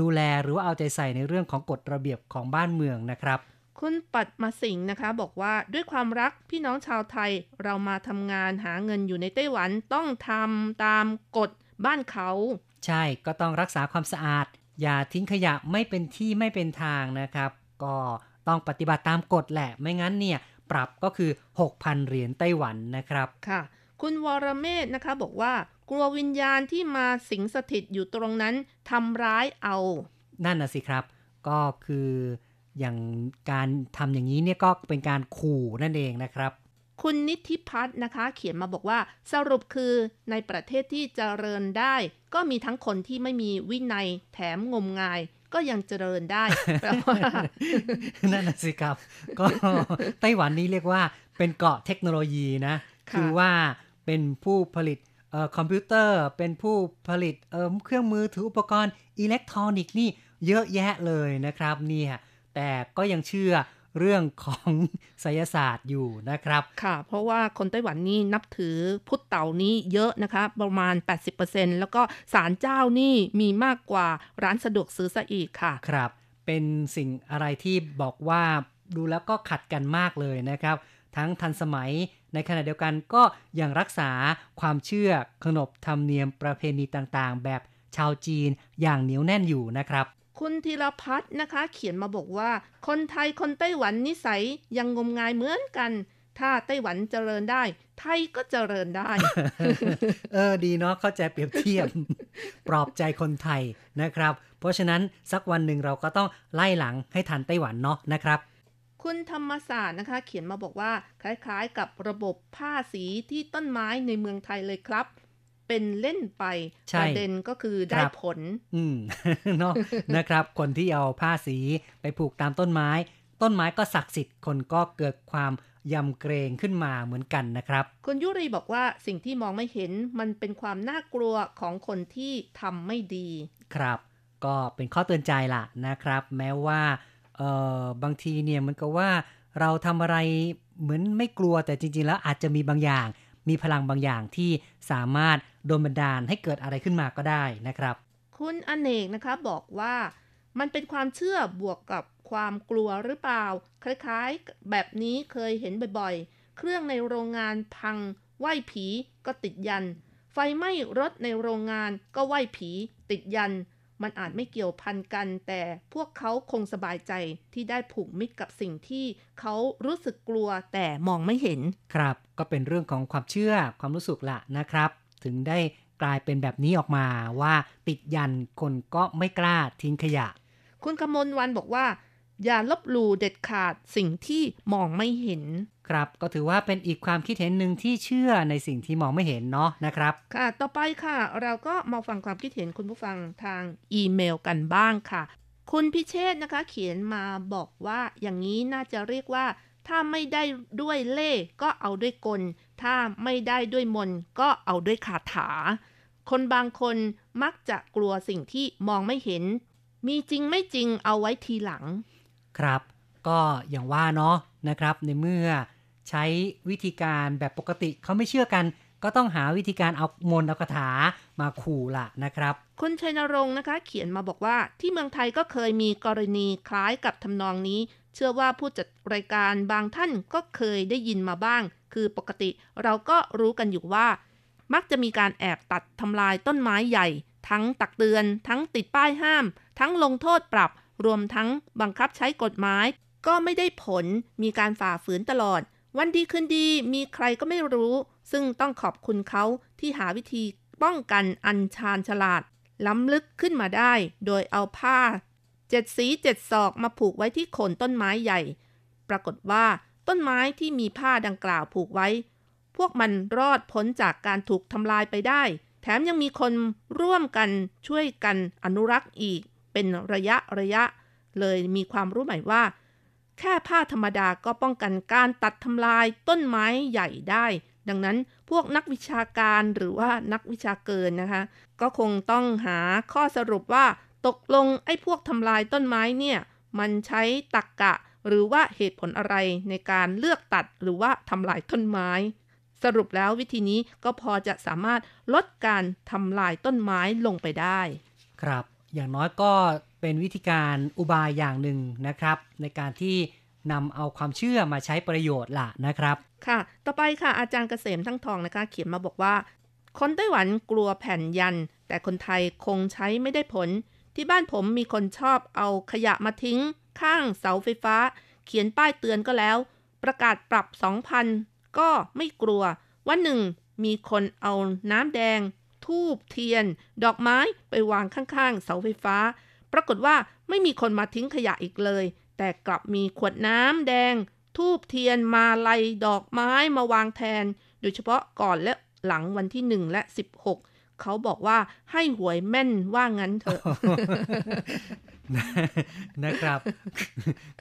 ดูแลหรือว่าเอาใจใส่ในเรื่องของกฎระเบียบของบ้านเมืองนะครับ คุณปัดมาสิงห์นะคะ บอกว่าด้วยความรักพี่น้องชาวไทยเรามาทำงานหาเงินอยู่ในไต้หวันต้องทำตามกฎบ้านเขา ใช่ก็ต้องรักษาความสะอาด อย่าทิ้งขยะไม่เป็นที่ไม่เป็นทางนะครับ ก็ต้องปฏิบัติตามกฎแหละ ไม่งั้นเนี่ย ปรับก็คือ 6,000 เหรียญไต้หวันนะครับ ค่ะ คุณวรเมธนะคะบอกว่า กลัววิญญาณที่มาสิงสถิตอยู่ตรงนั้นทำร้ายเอา นั่นน่ะสิครับ ก็คืออย่างการทำอย่างนี้เนี่ยก็เป็นการขู่นั่นเองนะครับคุณนิธิพัฒน์นะคะ เขียนมาบอกว่าสรุปคือในประเทศที่เจริญได้ ก็มีทั้งคนที่ไม่มีวินัยแถมงมงาย ก็ยังเจริญได้แปลว่านั่นน่ะสิครับ ก็ไต้หวันนี้เรียกว่าเป็นเกาะเทคโนโลยีนะค่ะคือว่าเป็นผู้ผลิตเอ่อคอมพิวเตอร์เป็นผู้ผลิตเอ่อเครื่องมือถืออุปกรณ์อิเล็กทรอนิกส์นี่เยอะแยะเลยนะครับเนี่ยแต่ก็ยังเชื่อ เรื่องของไสยศาสตร์อยู่นะครับ ค่ะ เพราะว่าคนไต้หวันนี่นับถือพุทธเต่านี้เยอะนะคะ ประมาณ 80%แล้วก็ศาลเจ้านี่มีมากกว่าร้านสะดวกซื้อซะอีกค่ะ ครับ เป็นสิ่งอะไรที่บอกว่าดูแล้วก็ขัดกันมากเลยนะครับ ทั้งทันสมัยในขณะเดียวกันก็ยังรักษาความเชื่อขนบธรรมเนียมประเพณีต่างๆ แบบชาวจีนอย่างเหนียวแน่นอยู่นะครับ คุณธีรพัฒน์นะคะ เขียนมาบอกว่า คนไทยคนไต้หวันนิสัยยังงมงายเหมือนกัน ถ้าไต้หวันเจริญได้ ไทยก็เจริญได้ เออดีเนาะเข้าใจเปรียบเทียบ ปลอบใจคนไทยนะครับ เพราะฉะนั้นสักวันหนึ่งเราก็ต้องไล่หลังให้ทันไต้หวันเนาะนะครับคุณธรรมศาสตร์นะคะ เขียนมาบอกว่า คล้ายๆ กับระบบผ้าสีที่ต้นไม้ในเมืองไทยเลยครับ เป็นเล่นไปใช่ประเด็นก็คือได้ครับผล อืมเนาะนะครับ คนที่เอาผ้าสีไปผูกตามต้นไม้ ต้นไม้ก็ศักดิ์สิทธิ์คนก็เกิดความยำเกรงขึ้นมาเหมือนกันนะครับ คุณยุรีบอกว่าสิ่งที่มองไม่เห็นมันเป็นความน่ากลัวของคนที่ทำไม่ดี ครับ ก็เป็นข้อเตือนใจล่ะนะครับ แม้ว่าเออบางทีเนี่ยมันก็ว่าเราทำอะไรเหมือนไม่กลัวแต่จริง ๆ แล้วอาจจะมีบางอย่าง มีพลังบางอย่างที่สามารถโดนบันดาลให้เกิดอะไรขึ้นมาก็ได้นะครับ คุณอเนกนะคะบอกว่ามันเป็นความเชื่อบวกกับความกลัวหรือเปล่า คล้ายๆ แบบนี้เคยเห็นบ่อยๆ เครื่องในโรงงานพัง ไหวผีก็ติดยัน ไฟไหม้รถในโรงงานก็ไหวผีติดยัน มันอาจไม่เกี่ยวพันกัน แต่พวกเขาคงสบายใจที่ได้ผูกมิตรกับสิ่งที่เขารู้สึกกลัวแต่มองไม่เห็น ครับ ก็เป็นเรื่องของความเชื่อความรู้สึกละนะครับ ถึงได้กลายเป็นแบบนี้ออกมาว่าติดยันคนก็ไม่กล้าทิ้งขยะ คุณกมลวันบอกว่า อย่าลบหลู่เด็ดขาดสิ่งที่มองไม่เห็น ครับก็ถือว่าเป็นอีกความคิดเห็นหนึ่งที่เชื่อในสิ่งที่มองไม่เห็นเนาะนะครับ ค่ะ ต่อไปค่ะ เราก็มาฟังความคิดเห็นคุณผู้ฟังทางอีเมลกันบ้างค่ะ คุณพิเชษนะคะ เขียนมาบอกว่าอย่างนี้น่าจะเรียกว่า ถ้าไม่ได้ด้วยเล่ห์ก็เอาด้วยกล ถ้าไม่ได้ด้วยมนต์ก็เอาด้วยคาถา คนบางคนมักจะกลัวสิ่งที่มองไม่เห็น มีจริงไม่จริงเอาไว้ทีหลัง ครับ ก็อย่างว่าเนาะนะครับในเมื่อใช้วิธีการแบบปกติเขาไม่เชื่อกัน ก็ต้องหาวิธีการเอามนต์เอาคาถามาขู่ละนะครับ คุณชัยนรงค์นะคะ เขียนมาบอกว่าที่เมืองไทยก็เคยมีกรณีคล้ายกับทำนองนี้ เชื่อว่าผู้จัดรายการบางท่านก็เคยได้ยินมาบ้าง คือปกติเราก็รู้กันอยู่ว่า มักจะมีการแอบตัดทำลายต้นไม้ใหญ่ ทั้งตักเตือน ทั้งติดป้ายห้าม ทั้งลงโทษปรับ รวมทั้งบังคับใช้กฎหมาย ก็ไม่ได้ผลมีการฝ่าฝืนตลอด วันดีคืนดีมีใครก็ไม่รู้ ซึ่งต้องขอบคุณเขาที่หาวิธีป้องกันอันชาญฉลาด ล้ำลึกขึ้นมาได้ โดยเอาผ้าเจ็ดสีเจ็ดศอกมาผูกไว้ที่โคนต้นไม้ใหญ่ ปรากฏว่าต้นไม้ที่มีผ้าดังกล่าวผูกไว้ พวกมันรอดพ้นจากการถูกทำลายไปได้ แถมยังมีคนร่วมกันช่วยกันอนุรักษ์อีก เป็นระยะระยะ เลยมีความรู้ใหม่ว่า แค่ผ้าธรรมดาก็ป้องกันการตัดทำลายต้นไม้ใหญ่ได้ ดังนั้นพวกนักวิชาการหรือว่านักวิชาเกินนะคะ ก็คงต้องหาข้อสรุปว่า ตกลงไอ้พวกทำลายต้นไม้เนี่ย มันใช้ตักกะหรือว่าเหตุผลอะไรในการเลือกตัดหรือว่าทำลายต้นไม้ สรุปแล้ววิธีนี้ก็พอจะสามารถลดการทำลายต้นไม้ลงไปได้ ครับ อย่างน้อยก็เป็นวิธีการอุบายอย่างหนึ่งนะครับ ในการที่นำเอาความเชื่อมาใช้ประโยชน์ล่ะนะครับ ค่ะ ต่อไปค่ะอาจารย์เกษมทั้งทองนะคะ เขียนมาบอกว่า คนไต้หวันกลัวแผ่นยัน แต่คนไทยคงใช้ไม่ได้ผล ที่บ้านผมมีคนชอบเอาขยะมาทิ้ง ข้างเสาไฟฟ้า เขียนป้ายเตือนก็แล้ว ประกาศปรับ 2,000 ก็ไม่กลัว วันหนึ่งมีคนเอาน้ำแดง ทูบเทียน ดอกไม้ไปวางข้างๆ เสาไฟฟ้า ปรากฏว่าไม่มีคนมาทิ้งขยะอีกเลย แต่กลับมีขวดน้ำแดง ทูบเทียนมาลัยดอกไม้มาวางแทน โดยเฉพาะก่อนและหลังวันที่ 1 และ 16 เขาบอกว่าให้หวยแม่นว่างั้นเถอะนะครับ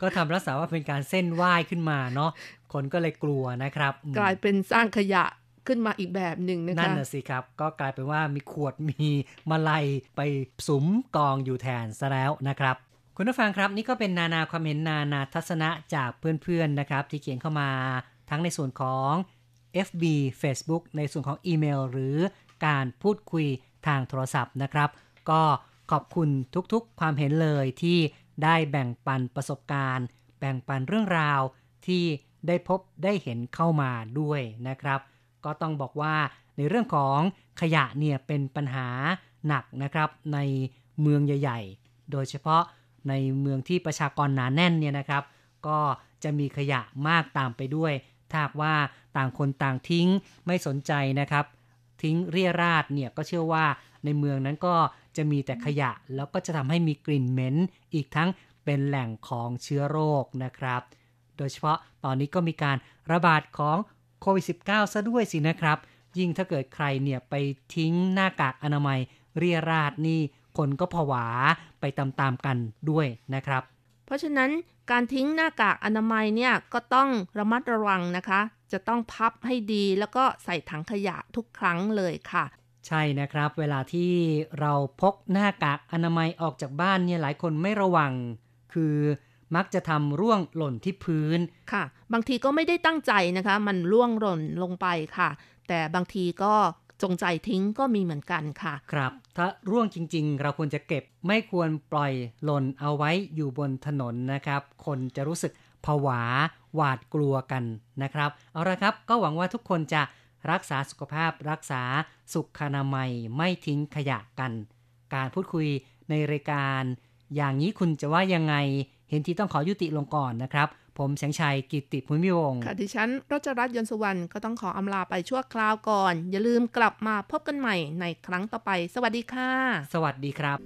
ก็ทำรักษาว่าเป็นการเส้นไหว้ขึ้นมาเนาะคนก็เลยกลัวนะครับ กลายเป็นสร้างขยะ ขึ้นมาอีกแบบหนึ่งนะคะนั่นน่ะสิครับ ก็กลายเป็นว่ามีขวดมีมาลัยไปสุมกองอยู่แทนซะแล้วนะครับ คุณผู้ฟังครับนี่ก็เป็นนานาความเห็นนานาทัศนะจากเพื่อนๆนะครับ ที่เขียนเข้ามาทั้งในส่วนของ FB Facebook ในส่วนของอีเมล หรือการพูดคุยทางโทรศัพท์นะครับ ก็ขอบคุณทุกๆ ความเห็นเลยที่ได้แบ่งปันประสบการณ์ แบ่งปันเรื่องราวที่ได้พบได้เห็นเข้ามาด้วยนะครับ ก็ต้องบอกว่าในเรื่องของขยะเนี่ยเป็นปัญหาหนักนะครับในเมืองใหญ่ ๆ โดยเฉพาะในเมืองที่ประชากรหนาแน่นเนี่ยนะครับ ก็จะมีขยะมากตามไปด้วยถ้าว่าต่างคนต่างทิ้งไม่สนใจนะครับ ทิ้งเรี่ยราดเนี่ยก็เชื่อว่าในเมืองนั้นก็จะมีแต่ขยะ แล้วก็จะทำให้มีกลิ่นเหม็นอีกทั้งเป็นแหล่งของเชื้อโรคนะครับ โดยเฉพาะตอนนี้ก็มีการระบาดของ โควิด -19 ซะด้วยสินะครับ ยิ่งถ้าเกิดใครเนี่ยไปทิ้งหน้ากากอนามัยเรียราดนี่คนก็ผวาไปตามๆกันด้วยนะครับ เพราะฉะนั้นการทิ้งหน้ากากอนามัยเนี่ยก็ต้องระมัดระวังนะคะ จะต้องพับให้ดีแล้วก็ใส่ถังขยะทุกครั้งเลยค่ะ ใช่นะครับ เวลาที่เราพกหน้ากากอนามัยออกจากบ้านเนี่ยหลายคนไม่ระวัง คือ มักจะทำร่วงหล่นที่พื้นค่ะ บางทีก็ไม่ได้ตั้งใจนะคะ มันร่วงหล่นลงไปค่ะ แต่บางทีก็จงใจทิ้งก็มีเหมือนกันค่ะ ครับ ถ้าร่วงจริง ๆ เราควรจะเก็บไม่ควรปล่อยหล่นเอาไว้อยู่บนถนนนะครับ คนจะรู้สึกผวาหวาดกลัวกันนะครับ เอาละครับ ก็หวังว่าทุกคนจะรักษาสุขภาพรักษาสุขอนามัยไม่ทิ้งขยะกัน การพูดคุยในรายการ อย่างนี้คุณจะว่ายังไง เห็นที่ต้องขอยุติลงก่อนนะครับ ผมแสงชัยกิตติภูมิวงศ์ค่ะดิฉันรัชรัตน์ยนต์สุวรรณก็ต้องขออำลาไปชั่วคราวก่อน อย่าลืมกลับมาพบกันใหม่ในครั้งต่อไป สวัสดีค่ะ สวัสดีครับ